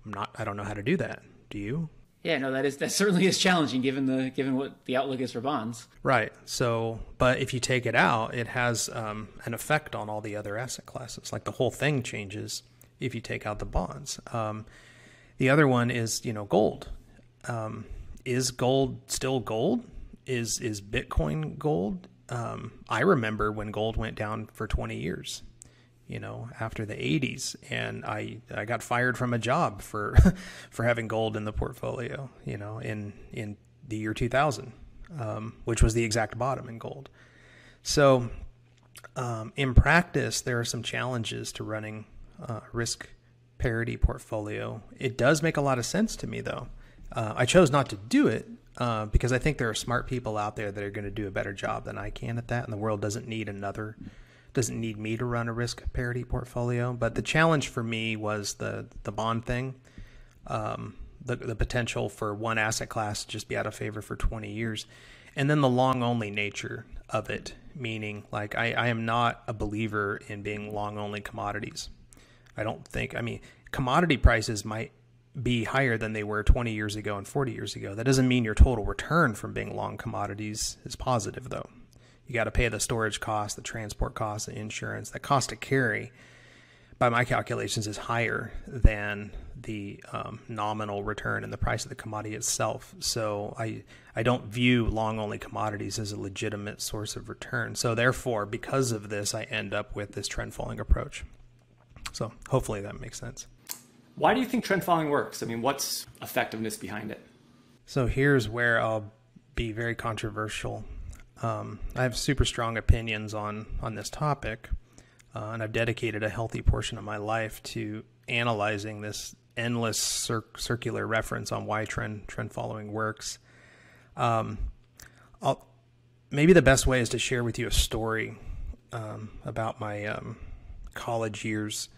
I'm not. I don't know how to do that. Do you? Yeah, no, that is that certainly is challenging given the given what the outlook is for bonds. Right. So, but if you take it out, it has um, an effect on all the other asset classes. Like the whole thing changes if you take out the bonds. Um, the other one is you know gold. Um, is gold still gold? Is is Bitcoin gold. Um, I remember when gold went down for 20 years, you know, after the 80s, and I I got fired from a job for for having gold in the portfolio, you know, in in the year 2000, um, which was the exact bottom in gold. So, um, in practice, there are some challenges to running uh, risk parity portfolio. It does make a lot of sense to me, though. Uh, I chose not to do it uh, because I think there are smart people out there that are going to do a better job than I can at that, and the world doesn't need another, doesn't need me to run a risk parity portfolio. But the challenge for me was the the bond thing, um, the the potential for one asset class to just be out of favor for 20 years, and then the long only nature of it, meaning like I, I am not a believer in being long only commodities. I don't think. I mean, commodity prices might be higher than they were 20 years ago and 40 years ago. That doesn't mean your total return from being long commodities is positive, though. You got to pay the storage cost, the transport cost, the insurance. The cost to carry, by my calculations, is higher than the um, nominal return and the price of the commodity itself. So I I don't view long only commodities as a legitimate source of return. So therefore, because of this, I end up with this trend following approach. So hopefully that makes sense. Why do you think trend following works? I mean, what's effectiveness behind it? So here's where I'll be very controversial. Um, I have super strong opinions on on this topic, uh, and I've dedicated a healthy portion of my life to analyzing this endless cir- circular reference on why trend trend following works. Um, I'll, maybe the best way is to share with you a story um, about my um, college years.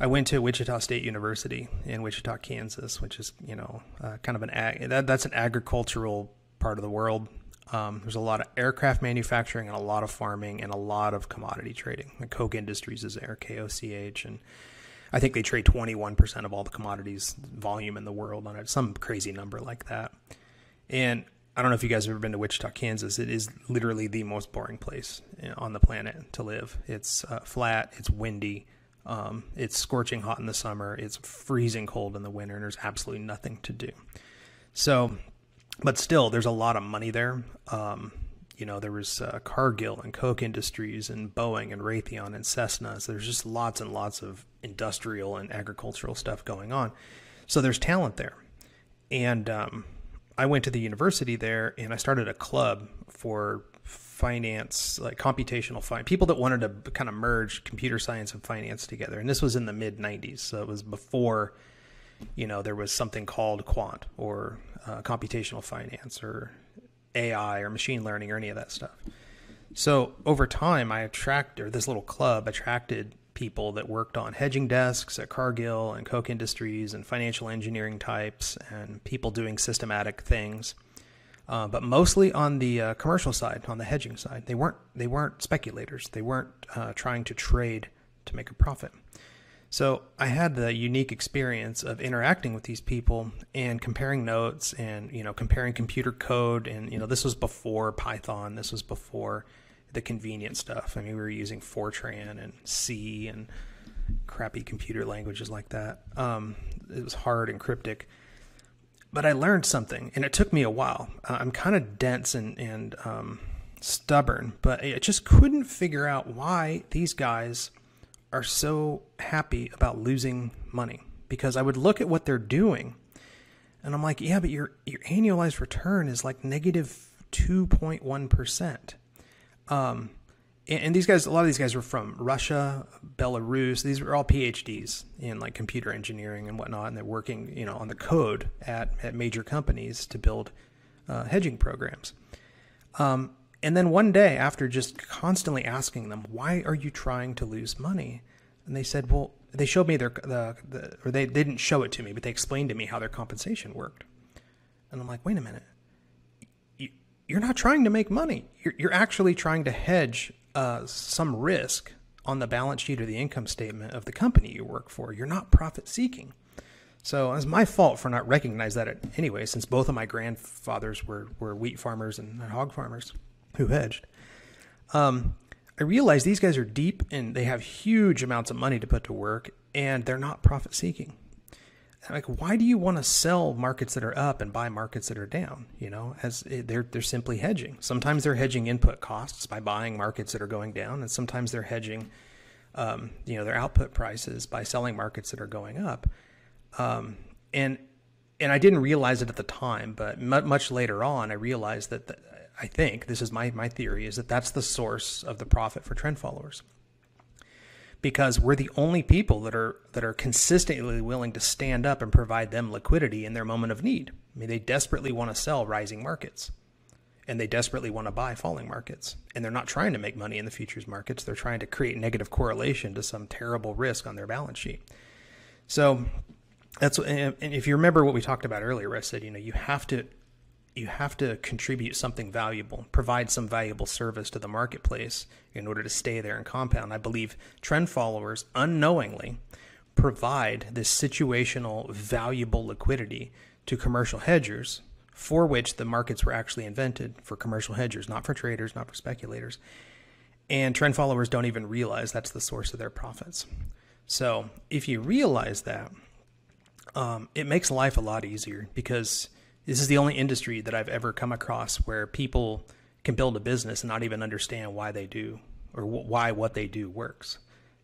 I went to Wichita State University in Wichita, Kansas, which is you know uh, kind of an ag- that, that's an agricultural part of the world. Um, there's a lot of aircraft manufacturing and a lot of farming and a lot of commodity trading. And Koch Industries is there, K O C H, and I think they trade 21% of all the commodities volume in the world on it, some crazy number like that. And I don't know if you guys have ever been to Wichita, Kansas. It is literally the most boring place on the planet to live. It's uh, flat, it's windy, um, it's scorching hot in the summer, it's freezing cold in the winter, and there's absolutely nothing to do. So, but still, there's a lot of money there. Um, you know, there was uh, Cargill and Koch Industries and Boeing and Raytheon and Cessna. So there's just lots and lots of industrial and agricultural stuff going on. So there's talent there. And um, I went to the university there and I started a club for finance, like computational finance, people that wanted to kind of merge computer science and finance together. And this was in the mid 90s. So it was before, you know, there was something called quant or uh, computational finance or AI or machine learning or any of that stuff. So over time, I attracted, or this little club attracted people that worked on hedging desks at Cargill and Koch Industries and financial engineering types and people doing systematic things, uh, but mostly on the uh, commercial side, on the hedging side. They weren't they weren't speculators. They weren't uh, trying to trade to make a profit. So I had the unique experience of interacting with these people and comparing notes and you know comparing computer code and you know this was before Python. This was before the convenient stuff. I mean, we were using Fortran and C and crappy computer languages like that. Um, it was hard and cryptic. But I learned something, and it took me a while. Uh, I'm kind of dense and, and um, stubborn, but I just couldn't figure out why these guys are so happy about losing money. Because I would look at what they're doing, and I'm like, yeah, but your your annualized return is like negative 2.1 percent um, and, these guys, a lot of these guys were from Russia, Belarus. These were all PhDs in like computer engineering and whatnot, and they're working, you know, on the code at at major companies to build uh, hedging programs. Um, and then one day, after just constantly asking them, "Why are you trying to lose money?" and they said, "Well." They showed me their the, the or they, they didn't show it to me, but they explained to me how their compensation worked. And I'm like, wait a minute you're not trying to make money. You're, you're actually trying to hedge uh, some risk on the balance sheet or the income statement of the company you work for. You're not profit seeking. So it's my fault for not recognizing that anyway, since both of my grandfathers were, were wheat farmers and hog farmers who hedged. Um, I realize these guys are deep and they have huge amounts of money to put to work and they're not profit seeking like why do you want to sell markets that are up and buy markets that are down you know? As they're they're simply hedging. Sometimes they're hedging input costs by buying markets that are going down and sometimes they're hedging um, you know their output prices by selling markets that are going up. Um, and and I didn't realize it at the time but much later on I realized that the, I think this is my my theory is that that's the source of the profit for trend followers because we're the only people that are that are consistently willing to stand up and provide them liquidity in their moment of need. I mean, they desperately want to sell rising markets and they desperately want to buy falling markets. And they're not trying to make money in the futures markets. They're trying to create negative correlation to some terrible risk on their balance sheet. So that's and if you remember what we talked about earlier, I said, you know, you have to you have to contribute something valuable, provide some valuable service to the marketplace in order to stay there and compound. I believe trend followers unknowingly provide this situational valuable liquidity to commercial hedgers for which the markets were actually invented for commercial hedgers, not for traders, not for speculators. And trend followers don't even realize that's the source of their profits. So if you realize that, um, it makes life a lot easier because this is the only industry that I've ever come across where people can build a business and not even understand why they do or why what they do works.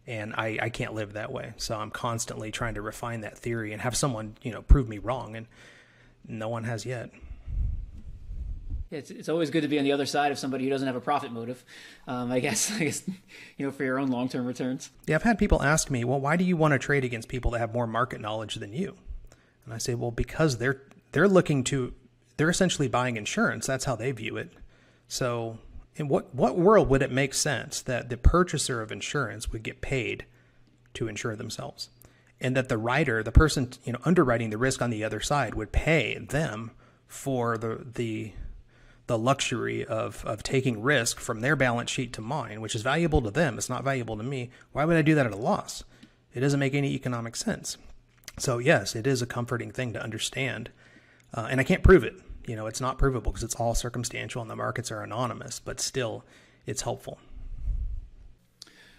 And I, I can't live that way. So I'm constantly trying to refine that theory and have someone, you know, prove me wrong. And no one has yet. It's, it's always good to be on the other side of somebody who doesn't have a profit motive. Um, I guess, I guess, you know, for your own long-term returns. Yeah. I've had people ask me, well, why do you want to trade against people that have more market knowledge than you? And I say, well, because they're they're looking to they're essentially buying insurance. That's how they view it. So, in what what world would it make sense that the purchaser of insurance would get paid to insure themselves, and that the writer, the person you know underwriting the risk on the other side, would pay them for the the the luxury of of taking risk from their balance sheet to mine, which is valuable to them. It's not valuable to me. Why would I do that at a loss? It doesn't make any economic sense. So yes, it is a comforting thing to understand, uh, and I can't prove it. You know, it's not provable because it's all circumstantial and the markets are anonymous. But still, it's helpful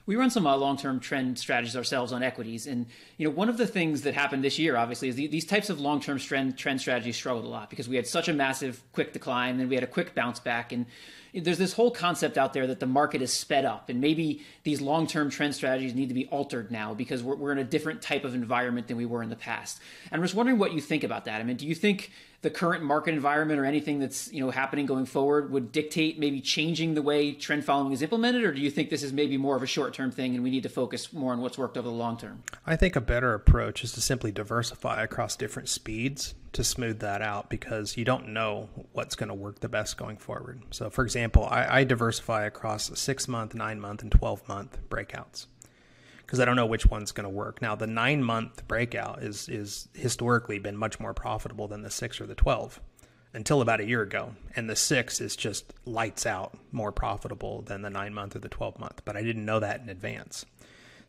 we run some uh, long-term trend strategies ourselves on equities, and you know one of the things that happened this year, obviously, is the, these types of long-term trend trend strategies struggled a lot because we had such a massive quick decline, then we had a quick bounce back, and there's this whole concept out there that the market is sped up and maybe these long-term trend strategies need to be altered now because we're, we're in a different type of environment than we were in the past. And i'm just wondering what you think about that. I mean do you think the current market environment or anything that's you know happening going forward would dictate maybe changing the way trend following is implemented? Or do you think this is maybe more of a short-term thing and we need to focus more on what's worked over the long term? I think a better approach is to simply diversify across different speeds to smooth that out because you don't know what's going to work the best going forward. So, for example, I, I diversify across six month, nine month, and 12 month breakouts because I don't know which one's going to work. Now, the nine month breakout is, is historically been much more profitable than the six or the 12 until about a year ago. And the six is just lights out more profitable than the nine month or the 12 month. But I didn't know that in advance.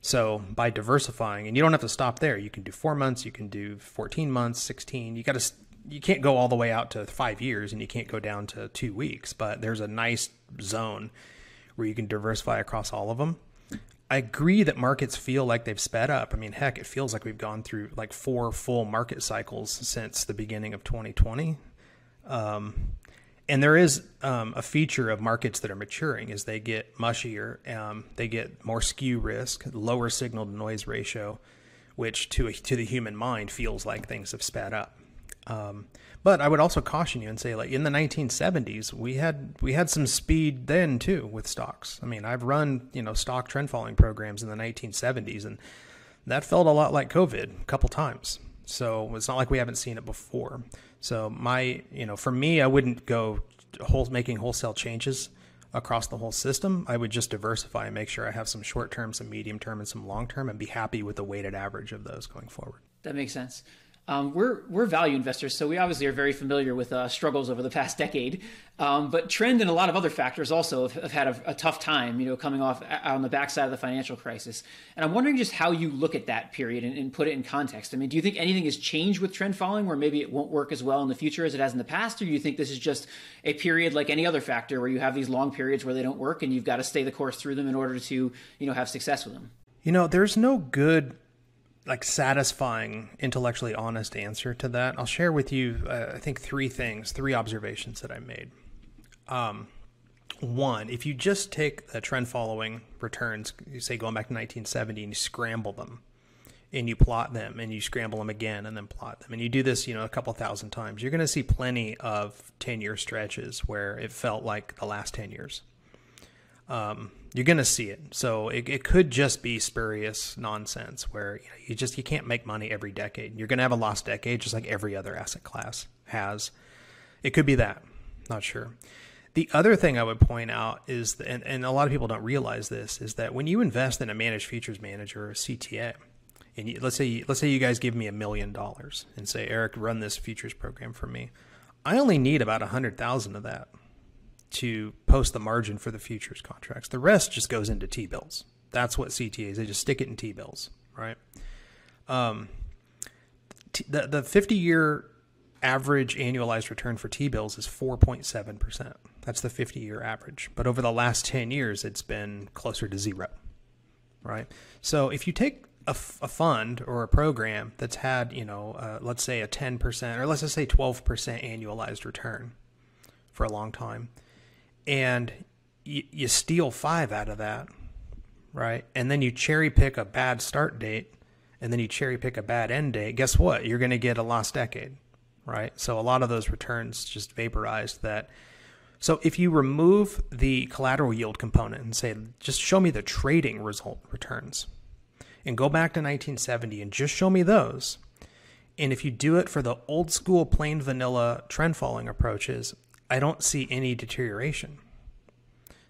So by diversifying, and you don't have to stop there. You can do four months, you can do 14 months, 16. You got to, you can't go all the way out to five years, and you can't go down to two weeks. But there's a nice zone where you can diversify across all of them. I agree that markets feel like they've sped up. I mean, heck, it feels like we've gone through like four full market cycles since the beginning of 2020. Um, and there is um, a feature of markets that are maturing as they get mushier. Um, they get more skew risk, lower signal to noise ratio, which to a, to the human mind feels like things have sped up. Um, but I would also caution you and say, like in the 1970s, we had we had some speed then too with stocks. I mean, I've run you know stock trend following programs in the 1970s, and that felt a lot like COVID a couple times. So it's not like we haven't seen it before. So my, you know, for me, I wouldn't go whole making wholesale changes across the whole system. I would just diversify and make sure I have some short term, some medium term, and some long term, and be happy with the weighted average of those going forward. That makes sense. Um, we're we're value investors, so we obviously are very familiar with uh, struggles over the past decade. Um, but trend and a lot of other factors also have, have had a, a, tough time, you know, coming off uh, on the backside of the financial crisis. And I'm wondering just how you look at that period and, and, put it in context. I mean, do you think anything has changed with trend following, where maybe it won't work as well in the future as it has in the past, or do you think this is just a period like any other factor where you have these long periods where they don't work and you've got to stay the course through them in order to, you know, have success with them? You know, there's no good like satisfying intellectually honest answer to that. I'll share with you uh, i think three things three observations that i made. Um, one if you just take the trend following returns you say going back to 1970 and you scramble them and you plot them and you scramble them again and then plot them and you do this you know a couple thousand times you're going to see plenty of 10 year stretches where it felt like the last 10 years um, you're going to see it. So it, it could just be spurious nonsense where you, know, you just you can't make money every decade. You're going to have a lost decade, just like every other asset class has. It could be that. Not sure. The other thing I would point out is, that, and, and a lot of people don't realize this, is that when you invest in a managed futures manager or CTA, and you, let's say let's say you guys give me a million dollars and say Eric, run this futures program for me. I only need about a hundred thousand of that to post the margin for the futures contracts. The rest just goes into T bills. That's what CTAs. They just stick it in T bills, right? Um, the the 50 year average annualized return for T bills is 4.7 percent. That's the 50 year average. But over the last 10 years, it's been closer to zero, right? So if you take a, f- a fund or a program that's had, you know, uh, let's say a 10% or let's just say 12% annualized return for a long time, and you, you steal five out of that, right? And then you cherry pick a bad start date and then you cherry pick a bad end date, guess what? You're going to get a lost decade, right? So a lot of those returns just vaporized that. So if you remove the collateral yield component and say, just show me the trading result returns and go back to 1970 and just show me those. And if you do it for the old school plain vanilla trend following approaches, I don't see any deterioration.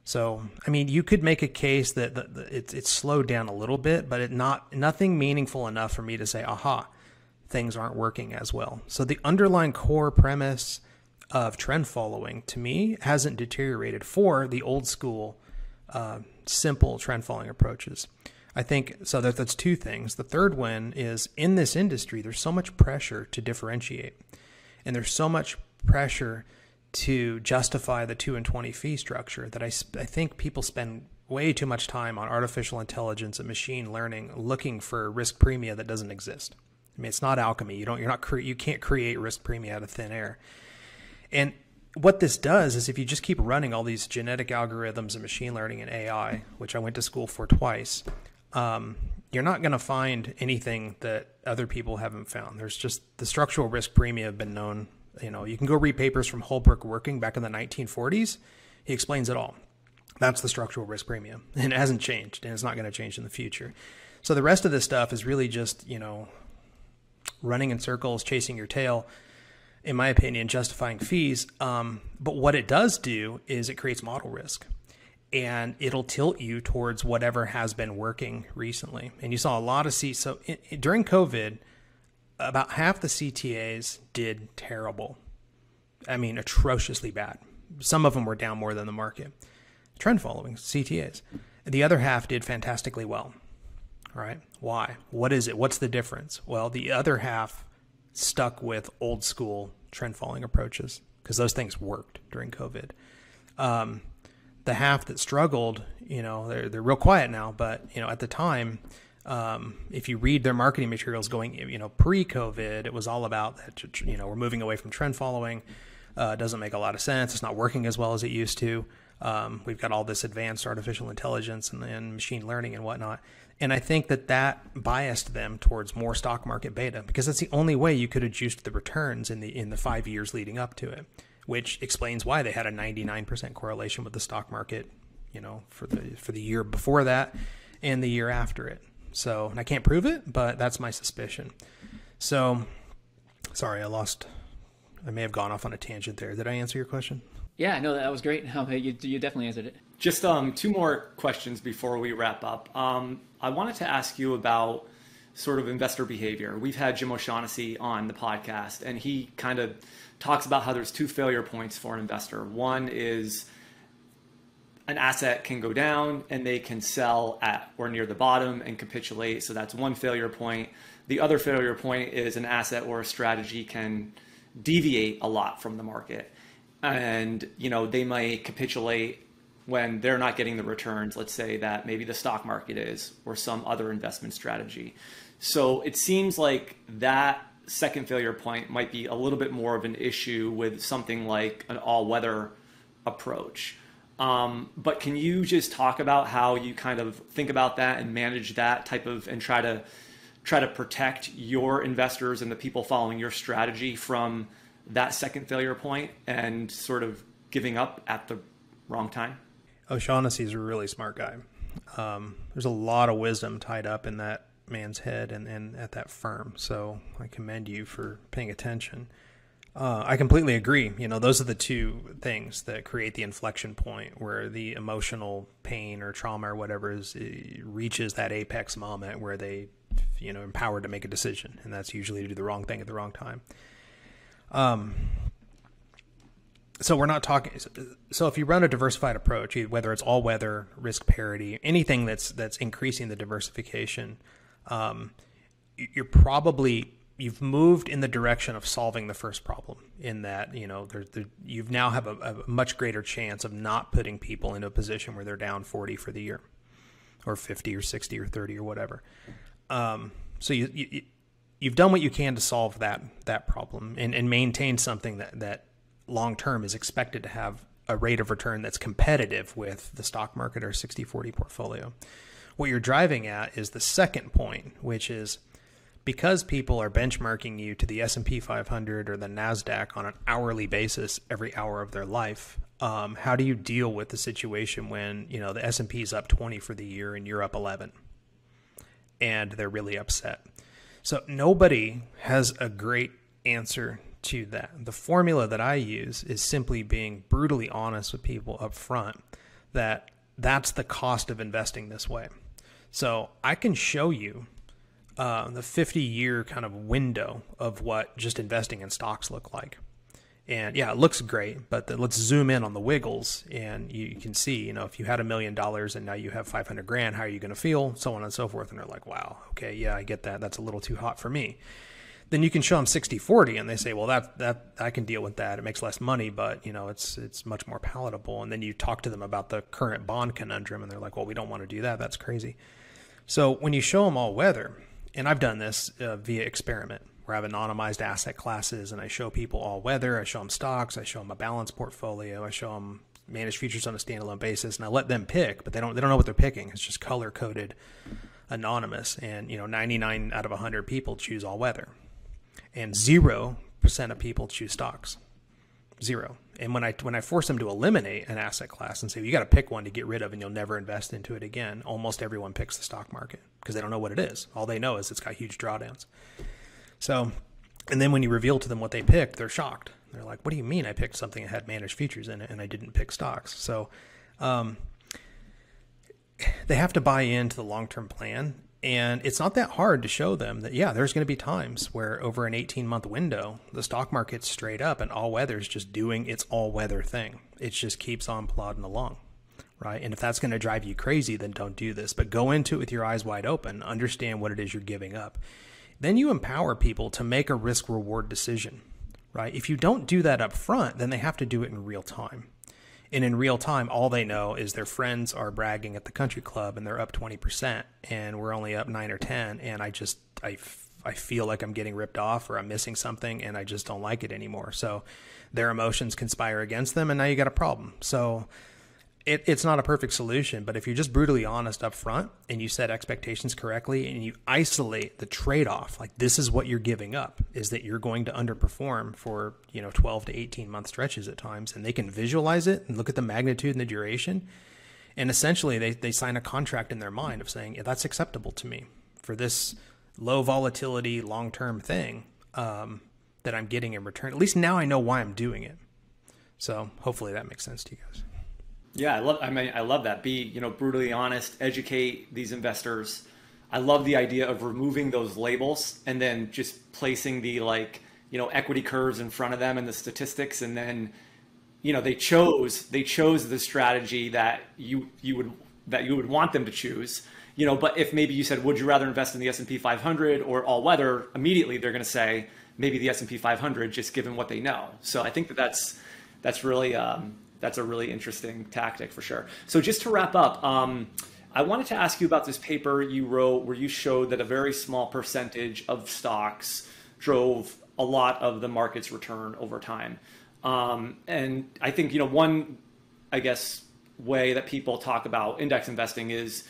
So, I mean, you could make a case that the, the, it's it's slowed down a little bit, but it not nothing meaningful enough for me to say, "Aha, things aren't working as well." So, the underlying core premise of trend following to me hasn't deteriorated for the old school, uh, simple trend following approaches. I think so that that's two things. The third one is in this industry, there's so much pressure to differentiate, and there's so much pressure to justify the two and twenty fee structure that I I think people spend way too much time on artificial intelligence and machine learning looking for risk premia that doesn't exist. I mean, it's not alchemy. You don't. You're not. Cre- you can't create risk premia out of thin air. And what this does is if you just keep running all these genetic algorithms and machine learning and AI, which I went to school for twice, um, you're not going to find anything that other people haven't found. There's just the structural risk premium have been known. You know, you can go read papers from Holbrook Working back in the 1940s. He explains it all. That's the structural risk premium, and it hasn't changed, and it's not going to change in the future. So the rest of this stuff is really just you know running in circles, chasing your tail. In my opinion, justifying fees. Um, but what it does do is it creates model risk and it'll tilt you towards whatever has been working recently. And you saw a lot of C. So during COVID, about half the CTAs did terrible. I mean, atrociously bad. Some of them were down more than the market. Trend following CTAs. The other half did fantastically well. Right. Why? What is it? What's the difference? Well, the other half stuck with old school trend following approaches because those things worked during COVID. Um, the half that struggled, you know, they're they're real quiet now. But you know, at the time, um, if you read their marketing materials going, you know, pre-COVID, it was all about that. You know, we're moving away from trend following. Uh, doesn't make a lot of sense. It's not working as well as it used to. Um, we've got all this advanced artificial intelligence and, and machine learning and whatnot. And I think that that biased them towards more stock market beta because that's the only way you could adjust the returns in the in the five years leading up to it which explains why they had a 99% correlation with the stock market, you know, for the for the year before that and the year after it. So, I can't prove it, but that's my suspicion. So, sorry, I lost I may have gone off on a tangent there. Did I answer your question? Yeah, no, that was great. You, you definitely answered it. Just um, two more questions before we wrap up. Um, I wanted to ask you about sort of investor behavior. We've had Jim O'Shaughnessy on the podcast, and he kind of talks about how there's two failure points for an investor. One is an asset can go down and they can sell at or near the bottom and capitulate. So that's one failure point. The other failure point is an asset or a strategy can deviate a lot from the market. And, you know, they might capitulate when they're not getting the returns, let's say that maybe the stock market is or some other investment strategy. So it seems like that second failure point might be a little bit more of an issue with something like an all weather approach. Um, but can you just talk about how you kind of think about that and manage that type of and try to try to protect your investors and the people following your strategy from that second failure point and sort of giving up at the wrong time? O'Shaughnessy's a really smart guy. Um, there's a lot of wisdom tied up in that man's head and, and at that firm. So I commend you for paying attention. Uh, I completely agree. You know, those are the two things that create the inflection point where the emotional pain or trauma or whatever is reaches that apex moment where they, you know, empowered to make a decision, and that's usually to do the wrong thing at the wrong time. Um, so we're not talking. So if you run a diversified approach, whether it's all weather, risk parity, anything that's that's increasing the diversification um, you're probably you've moved in the direction of solving the first problem in that you know there, there, you've now have a, a, much greater chance of not putting people into a position where they're down 40 for the year or 50 or 60 or 30 or whatever. Um, so you, you you've done what you can to solve that that problem and, and maintain something that that long term is expected to have a rate of return that's competitive with the stock market or 60 40 portfolio. What you're driving at is the second point, which is because people are benchmarking you to the S&P 500 or the Nasdaq on an hourly basis every hour of their life. Um, how do you deal with the situation when you know the S&P is up 20 for the year and you're up 11, and they're really upset? So nobody has a great answer to that. The formula that I use is simply being brutally honest with people up front that that's the cost of investing this way. So I can show you uh, the 50 year kind of window of what just investing in stocks look like. And yeah, it looks great, but the, let's zoom in on the wiggles, and you, you, can see, you know, if you had a million dollars and now you have five hundred grand, how are you going to feel? So on and so forth. And they're like, wow, okay, yeah, I get that. That's a little too hot for me. Then you can show them 60 40 and they say, well, that, that, I can deal with that. It makes less money, but you know, it's, it's much more palatable. And then you talk to them about the current bond conundrum and they're like, well, we don't want to do that. That's crazy. So when you show them all weather, and I've done this uh, via experiment where I've anonymized asset classes and I show people all weather, I show them stocks, I show them a balanced portfolio, I show them managed futures on a standalone basis, and I let them pick, but they don't they don't know what they're picking. It's just color coded, anonymous, and you know 99 out of 100 people choose all weather, and zero percent of people choose stocks, zero. And when I when I force them to eliminate an asset class and say you got to pick one to get rid of and you'll never invest into it again, almost everyone picks the stock market because they don't know what it is. All they know is it's got huge drawdowns. So, and then when you reveal to them what they picked, they're shocked. They're like, "What do you mean I picked something that had managed futures in it and I didn't pick stocks?" So, um, they have to buy into the long term plan and it's not that hard to show them that, yeah, there's going to be times where over an 18 month window, the stock market's straight up and all weather is just doing its all weather thing. It just keeps on plodding along, right? And if that's going to drive you crazy, then don't do this. But go into it with your eyes wide open, understand what it is you're giving up. Then you empower people to make a risk reward decision, right? If you don't do that up front, then they have to do it in real time and in real time all they know is their friends are bragging at the country club and they're up 20% and we're only up 9 or 10 and i just i I feel like I'm getting ripped off or I'm missing something and I just don't like it anymore. So their emotions conspire against them and now you got a problem. So it, it's not a perfect solution, but if you're just brutally honest up front and you set expectations correctly and you isolate the trade off, like this is what you're giving up, is that you're going to underperform for, you know, 12 to 18 month stretches at times. And they can visualize it and look at the magnitude and the duration. And essentially they, they sign a contract in their mind of saying, yeah, that's acceptable to me for this low volatility, long term thing um, that I'm getting in return. At least now I know why I'm doing it. So hopefully that makes sense to you guys. Yeah, I love. I mean, I love that. Be you know brutally honest. Educate these investors. I love the idea of removing those labels and then just placing the like you know equity curves in front of them and the statistics, and then you know they chose they chose the strategy that you you would that you would want them to choose. You know, but if maybe you said, would you rather invest in the S and P 500 or all weather? Immediately, they're going to say maybe the S and P 500, just given what they know. So I think that that's that's really um, that's a really interesting tactic for sure. So just to wrap up, um, I wanted to ask you about this paper you wrote where you showed that a very small percentage of stocks drove a lot of the market's return over time. Um, and I think you know one, I guess, way that people talk about index investing is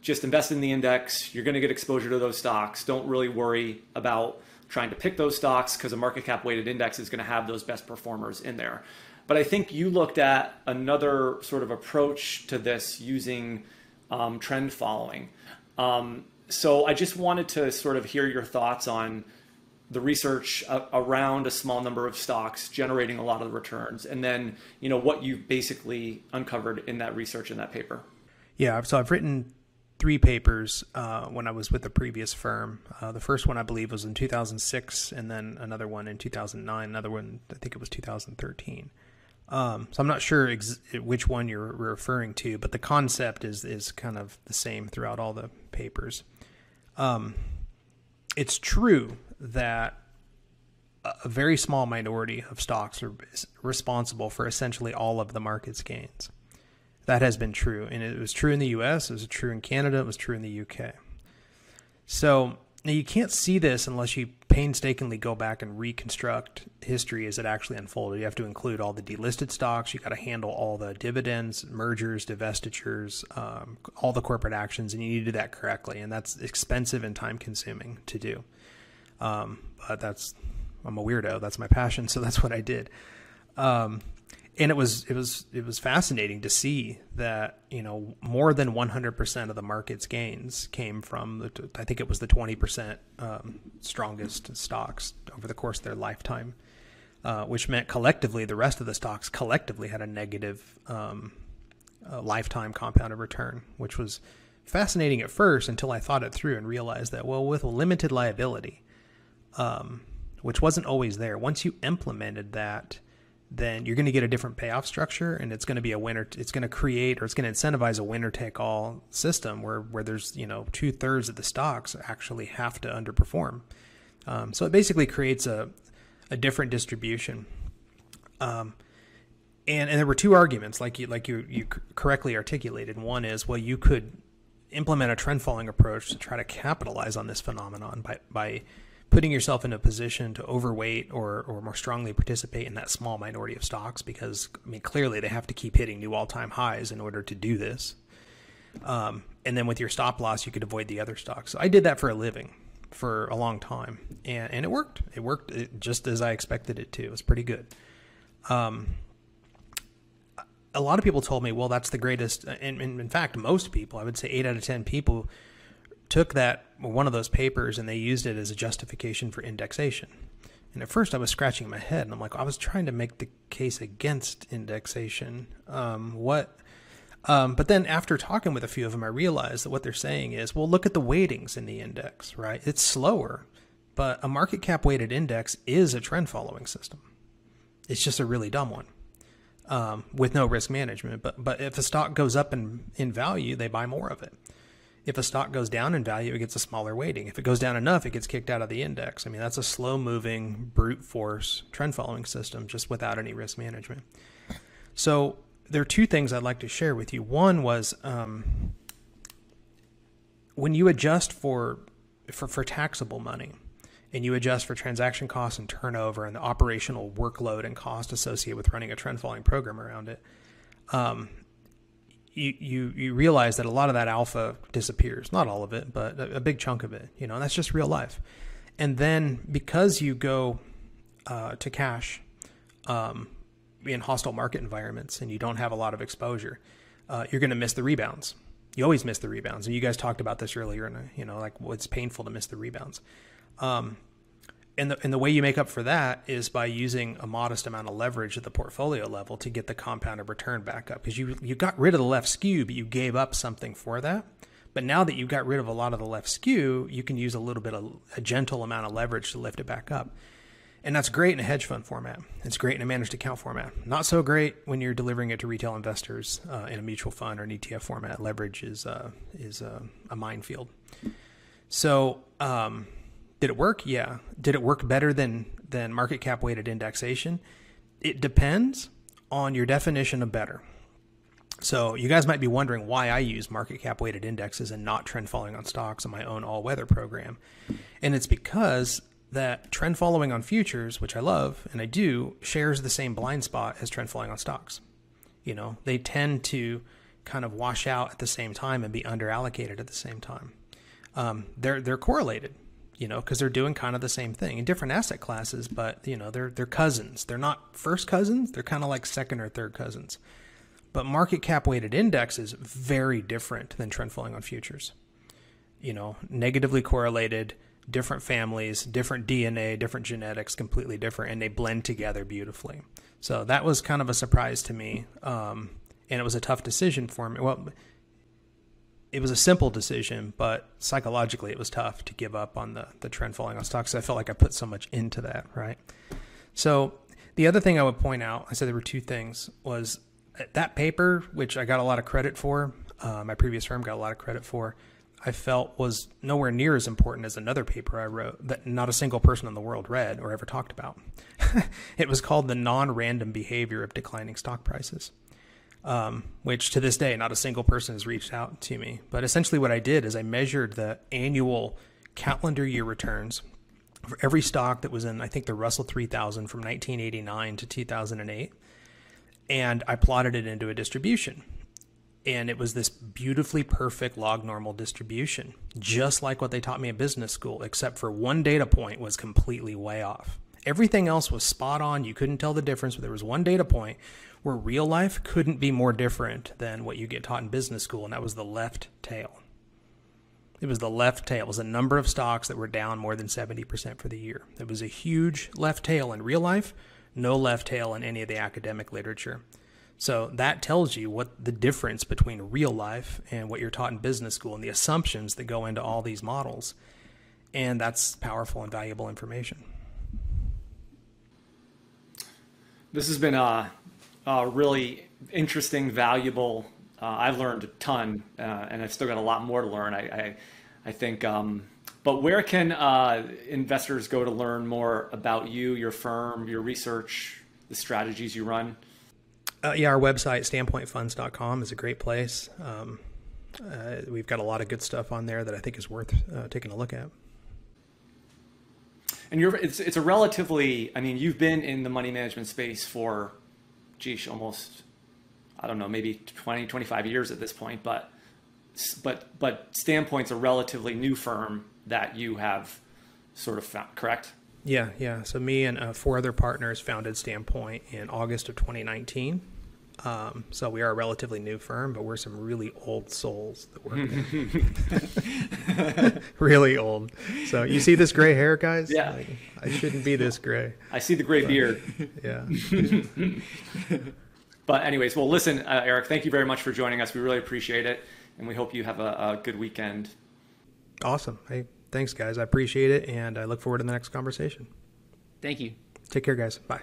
just invest in the index. You're going to get exposure to those stocks. Don't really worry about trying to pick those stocks because a market cap weighted index is going to have those best performers in there. But I think you looked at another sort of approach to this using um, trend following. Um, so I just wanted to sort of hear your thoughts on the research around a small number of stocks generating a lot of the returns, and then you know what you've basically uncovered in that research in that paper. Yeah, so I've written three papers uh, when I was with the previous firm. Uh, the first one I believe was in 2006, and then another one in 2009. Another one I think it was 2013. Um, so I'm not sure ex- which one you're referring to, but the concept is is kind of the same throughout all the papers. Um, it's true that a very small minority of stocks are responsible for essentially all of the market's gains. That has been true, and it was true in the U.S. It was true in Canada. It was true in the U.K. So now you can't see this unless you painstakingly go back and reconstruct history as it actually unfolded. You have to include all the delisted stocks. You got to handle all the dividends, mergers, divestitures, um, all the corporate actions, and you need to do that correctly. And that's expensive and time consuming to do. Um, but that's I'm a weirdo. That's my passion, so that's what I did. Um, and it was it was it was fascinating to see that you know more than 100% of the market's gains came from the I think it was the 20% um, strongest stocks over the course of their lifetime, uh, which meant collectively the rest of the stocks collectively had a negative um, uh, lifetime compounded return, which was fascinating at first until I thought it through and realized that well with limited liability. Um, which wasn't always there. Once you implemented that, then you're going to get a different payoff structure and it's going to be a winner it's going to create or it's going to incentivize a winner take all system where where there's you know two thirds of the stocks actually have to underperform. Um, so it basically creates a a different distribution. Um, and and there were two arguments like you like you you correctly articulated. One is well you could implement a trend following approach to try to capitalize on this phenomenon by by putting yourself in a position to overweight or, or more strongly participate in that small minority of stocks because I mean clearly they have to keep hitting new all time highs in order to do this. Um, and then with your stop loss, you could avoid the other stocks. So I did that for a living for a long time, and and it worked. It worked just as I expected it to. It was pretty good. Um, a lot of people told me, well, that's the greatest. And, and in fact, most people, I would say eight out of ten people, took that one of those papers and they used it as a justification for indexation. And at first, I was scratching my head, and I'm like, I was trying to make the case against indexation. Um, what? Um, but then after talking with a few of them, I realized that what they're saying is, well, look at the weightings in the index, right? It's slower, but a market cap weighted index is a trend following system. It's just a really dumb one um, with no risk management. But but if a stock goes up in in value, they buy more of it. If a stock goes down in value, it gets a smaller weighting. If it goes down enough, it gets kicked out of the index. I mean, that's a slow moving, brute force trend following system just without any risk management. So, there are two things I'd like to share with you. One was um, when you adjust for, for, for taxable money, and you adjust for transaction costs and turnover and the operational workload and cost associated with running a trend following program around it, um, you, you you realize that a lot of that alpha disappears. Not all of it, but a, a big chunk of it. You know, that's just real life. And then because you go uh, to cash um, in hostile market environments and you don't have a lot of exposure, uh, you're going to miss the rebounds. You always miss the rebounds, and you guys talked about this earlier. And you know, like well, it's painful to miss the rebounds. Um, and the, and the way you make up for that is by using a modest amount of leverage at the portfolio level to get the compounded return back up. Because you you got rid of the left skew but you gave up something for that. But now that you've got rid of a lot of the left skew you can use a little bit of a gentle amount of leverage to lift it back up. And that's great in a hedge fund format. It's great in a managed account format. Not so great when you're delivering it to retail investors uh, in a mutual fund or an ETF format. Leverage is uh, is uh, a minefield. So um, did it work? Yeah. Did it work better than than market cap weighted indexation? It depends on your definition of better. So you guys might be wondering why I use market cap weighted indexes and not trend following on stocks in my own all weather program. And it's because that trend following on futures, which I love and I do, shares the same blind spot as trend following on stocks. You know, they tend to kind of wash out at the same time and be under allocated at the same time. Um, they're they're correlated you know, because they're doing kind of the same thing in different asset classes, but you know, they're they're cousins. They're not first cousins. They're kind of like second or third cousins. But market cap weighted index is very different than trend following on futures. You know, negatively correlated, different families, different DNA, different genetics, completely different, and they blend together beautifully. So that was kind of a surprise to me, um, and it was a tough decision for me. Well, it was a simple decision, but psychologically it was tough to give up on the the trend following on stocks. I felt like I put so much into that, right? So the other thing I would point out, I said there were two things, was that paper, which I got a lot of credit for, uh, my previous firm got a lot of credit for. I felt was nowhere near as important as another paper I wrote that not a single person in the world read or ever talked about. it was called The Non Random Behavior of Declining Stock Prices um, which to this day, not a single person has reached out to me. But essentially, what I did is I measured the annual calendar year returns for every stock that was in, I think, the Russell 3000 from 1989 to 2008. And I plotted it into a distribution. And it was this beautifully perfect log normal distribution, just like what they taught me in business school, except for one data point was completely way off. Everything else was spot on. You couldn't tell the difference, but there was one data point where real life couldn't be more different than what you get taught in business school, and that was the left tail. It was the left tail. It was a number of stocks that were down more than 70% for the year. It was a huge left tail in real life, no left tail in any of the academic literature. So that tells you what the difference between real life and what you're taught in business school and the assumptions that go into all these models. And that's powerful and valuable information. This has been a, a really interesting, valuable. Uh, I've learned a ton, uh, and I've still got a lot more to learn. I, I, I think. Um, but where can uh, investors go to learn more about you, your firm, your research, the strategies you run? Uh, yeah, our website, standpointfunds.com, is a great place. Um, uh, we've got a lot of good stuff on there that I think is worth uh, taking a look at. And you're it's it's a relatively I mean you've been in the money management space for geez almost I don't know maybe 20 25 years at this point but but but Standpoint's a relatively new firm that you have sort of found correct? Yeah, yeah. So me and uh, four other partners founded Standpoint in August of 2019. Um, so we are a relatively new firm, but we're some really old souls that work really old. So you see this gray hair, guys? Yeah. Like, I shouldn't be this gray. I see the gray but, beard. Yeah. but anyways, well, listen, uh, Eric, thank you very much for joining us. We really appreciate it, and we hope you have a, a good weekend. Awesome. Hey, thanks, guys. I appreciate it, and I look forward to the next conversation. Thank you. Take care, guys. Bye.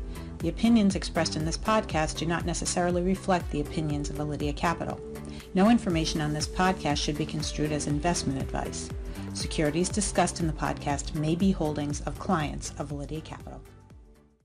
The opinions expressed in this podcast do not necessarily reflect the opinions of Validea Capital. No information on this podcast should be construed as investment advice. Securities discussed in the podcast may be holdings of clients of Validea Capital.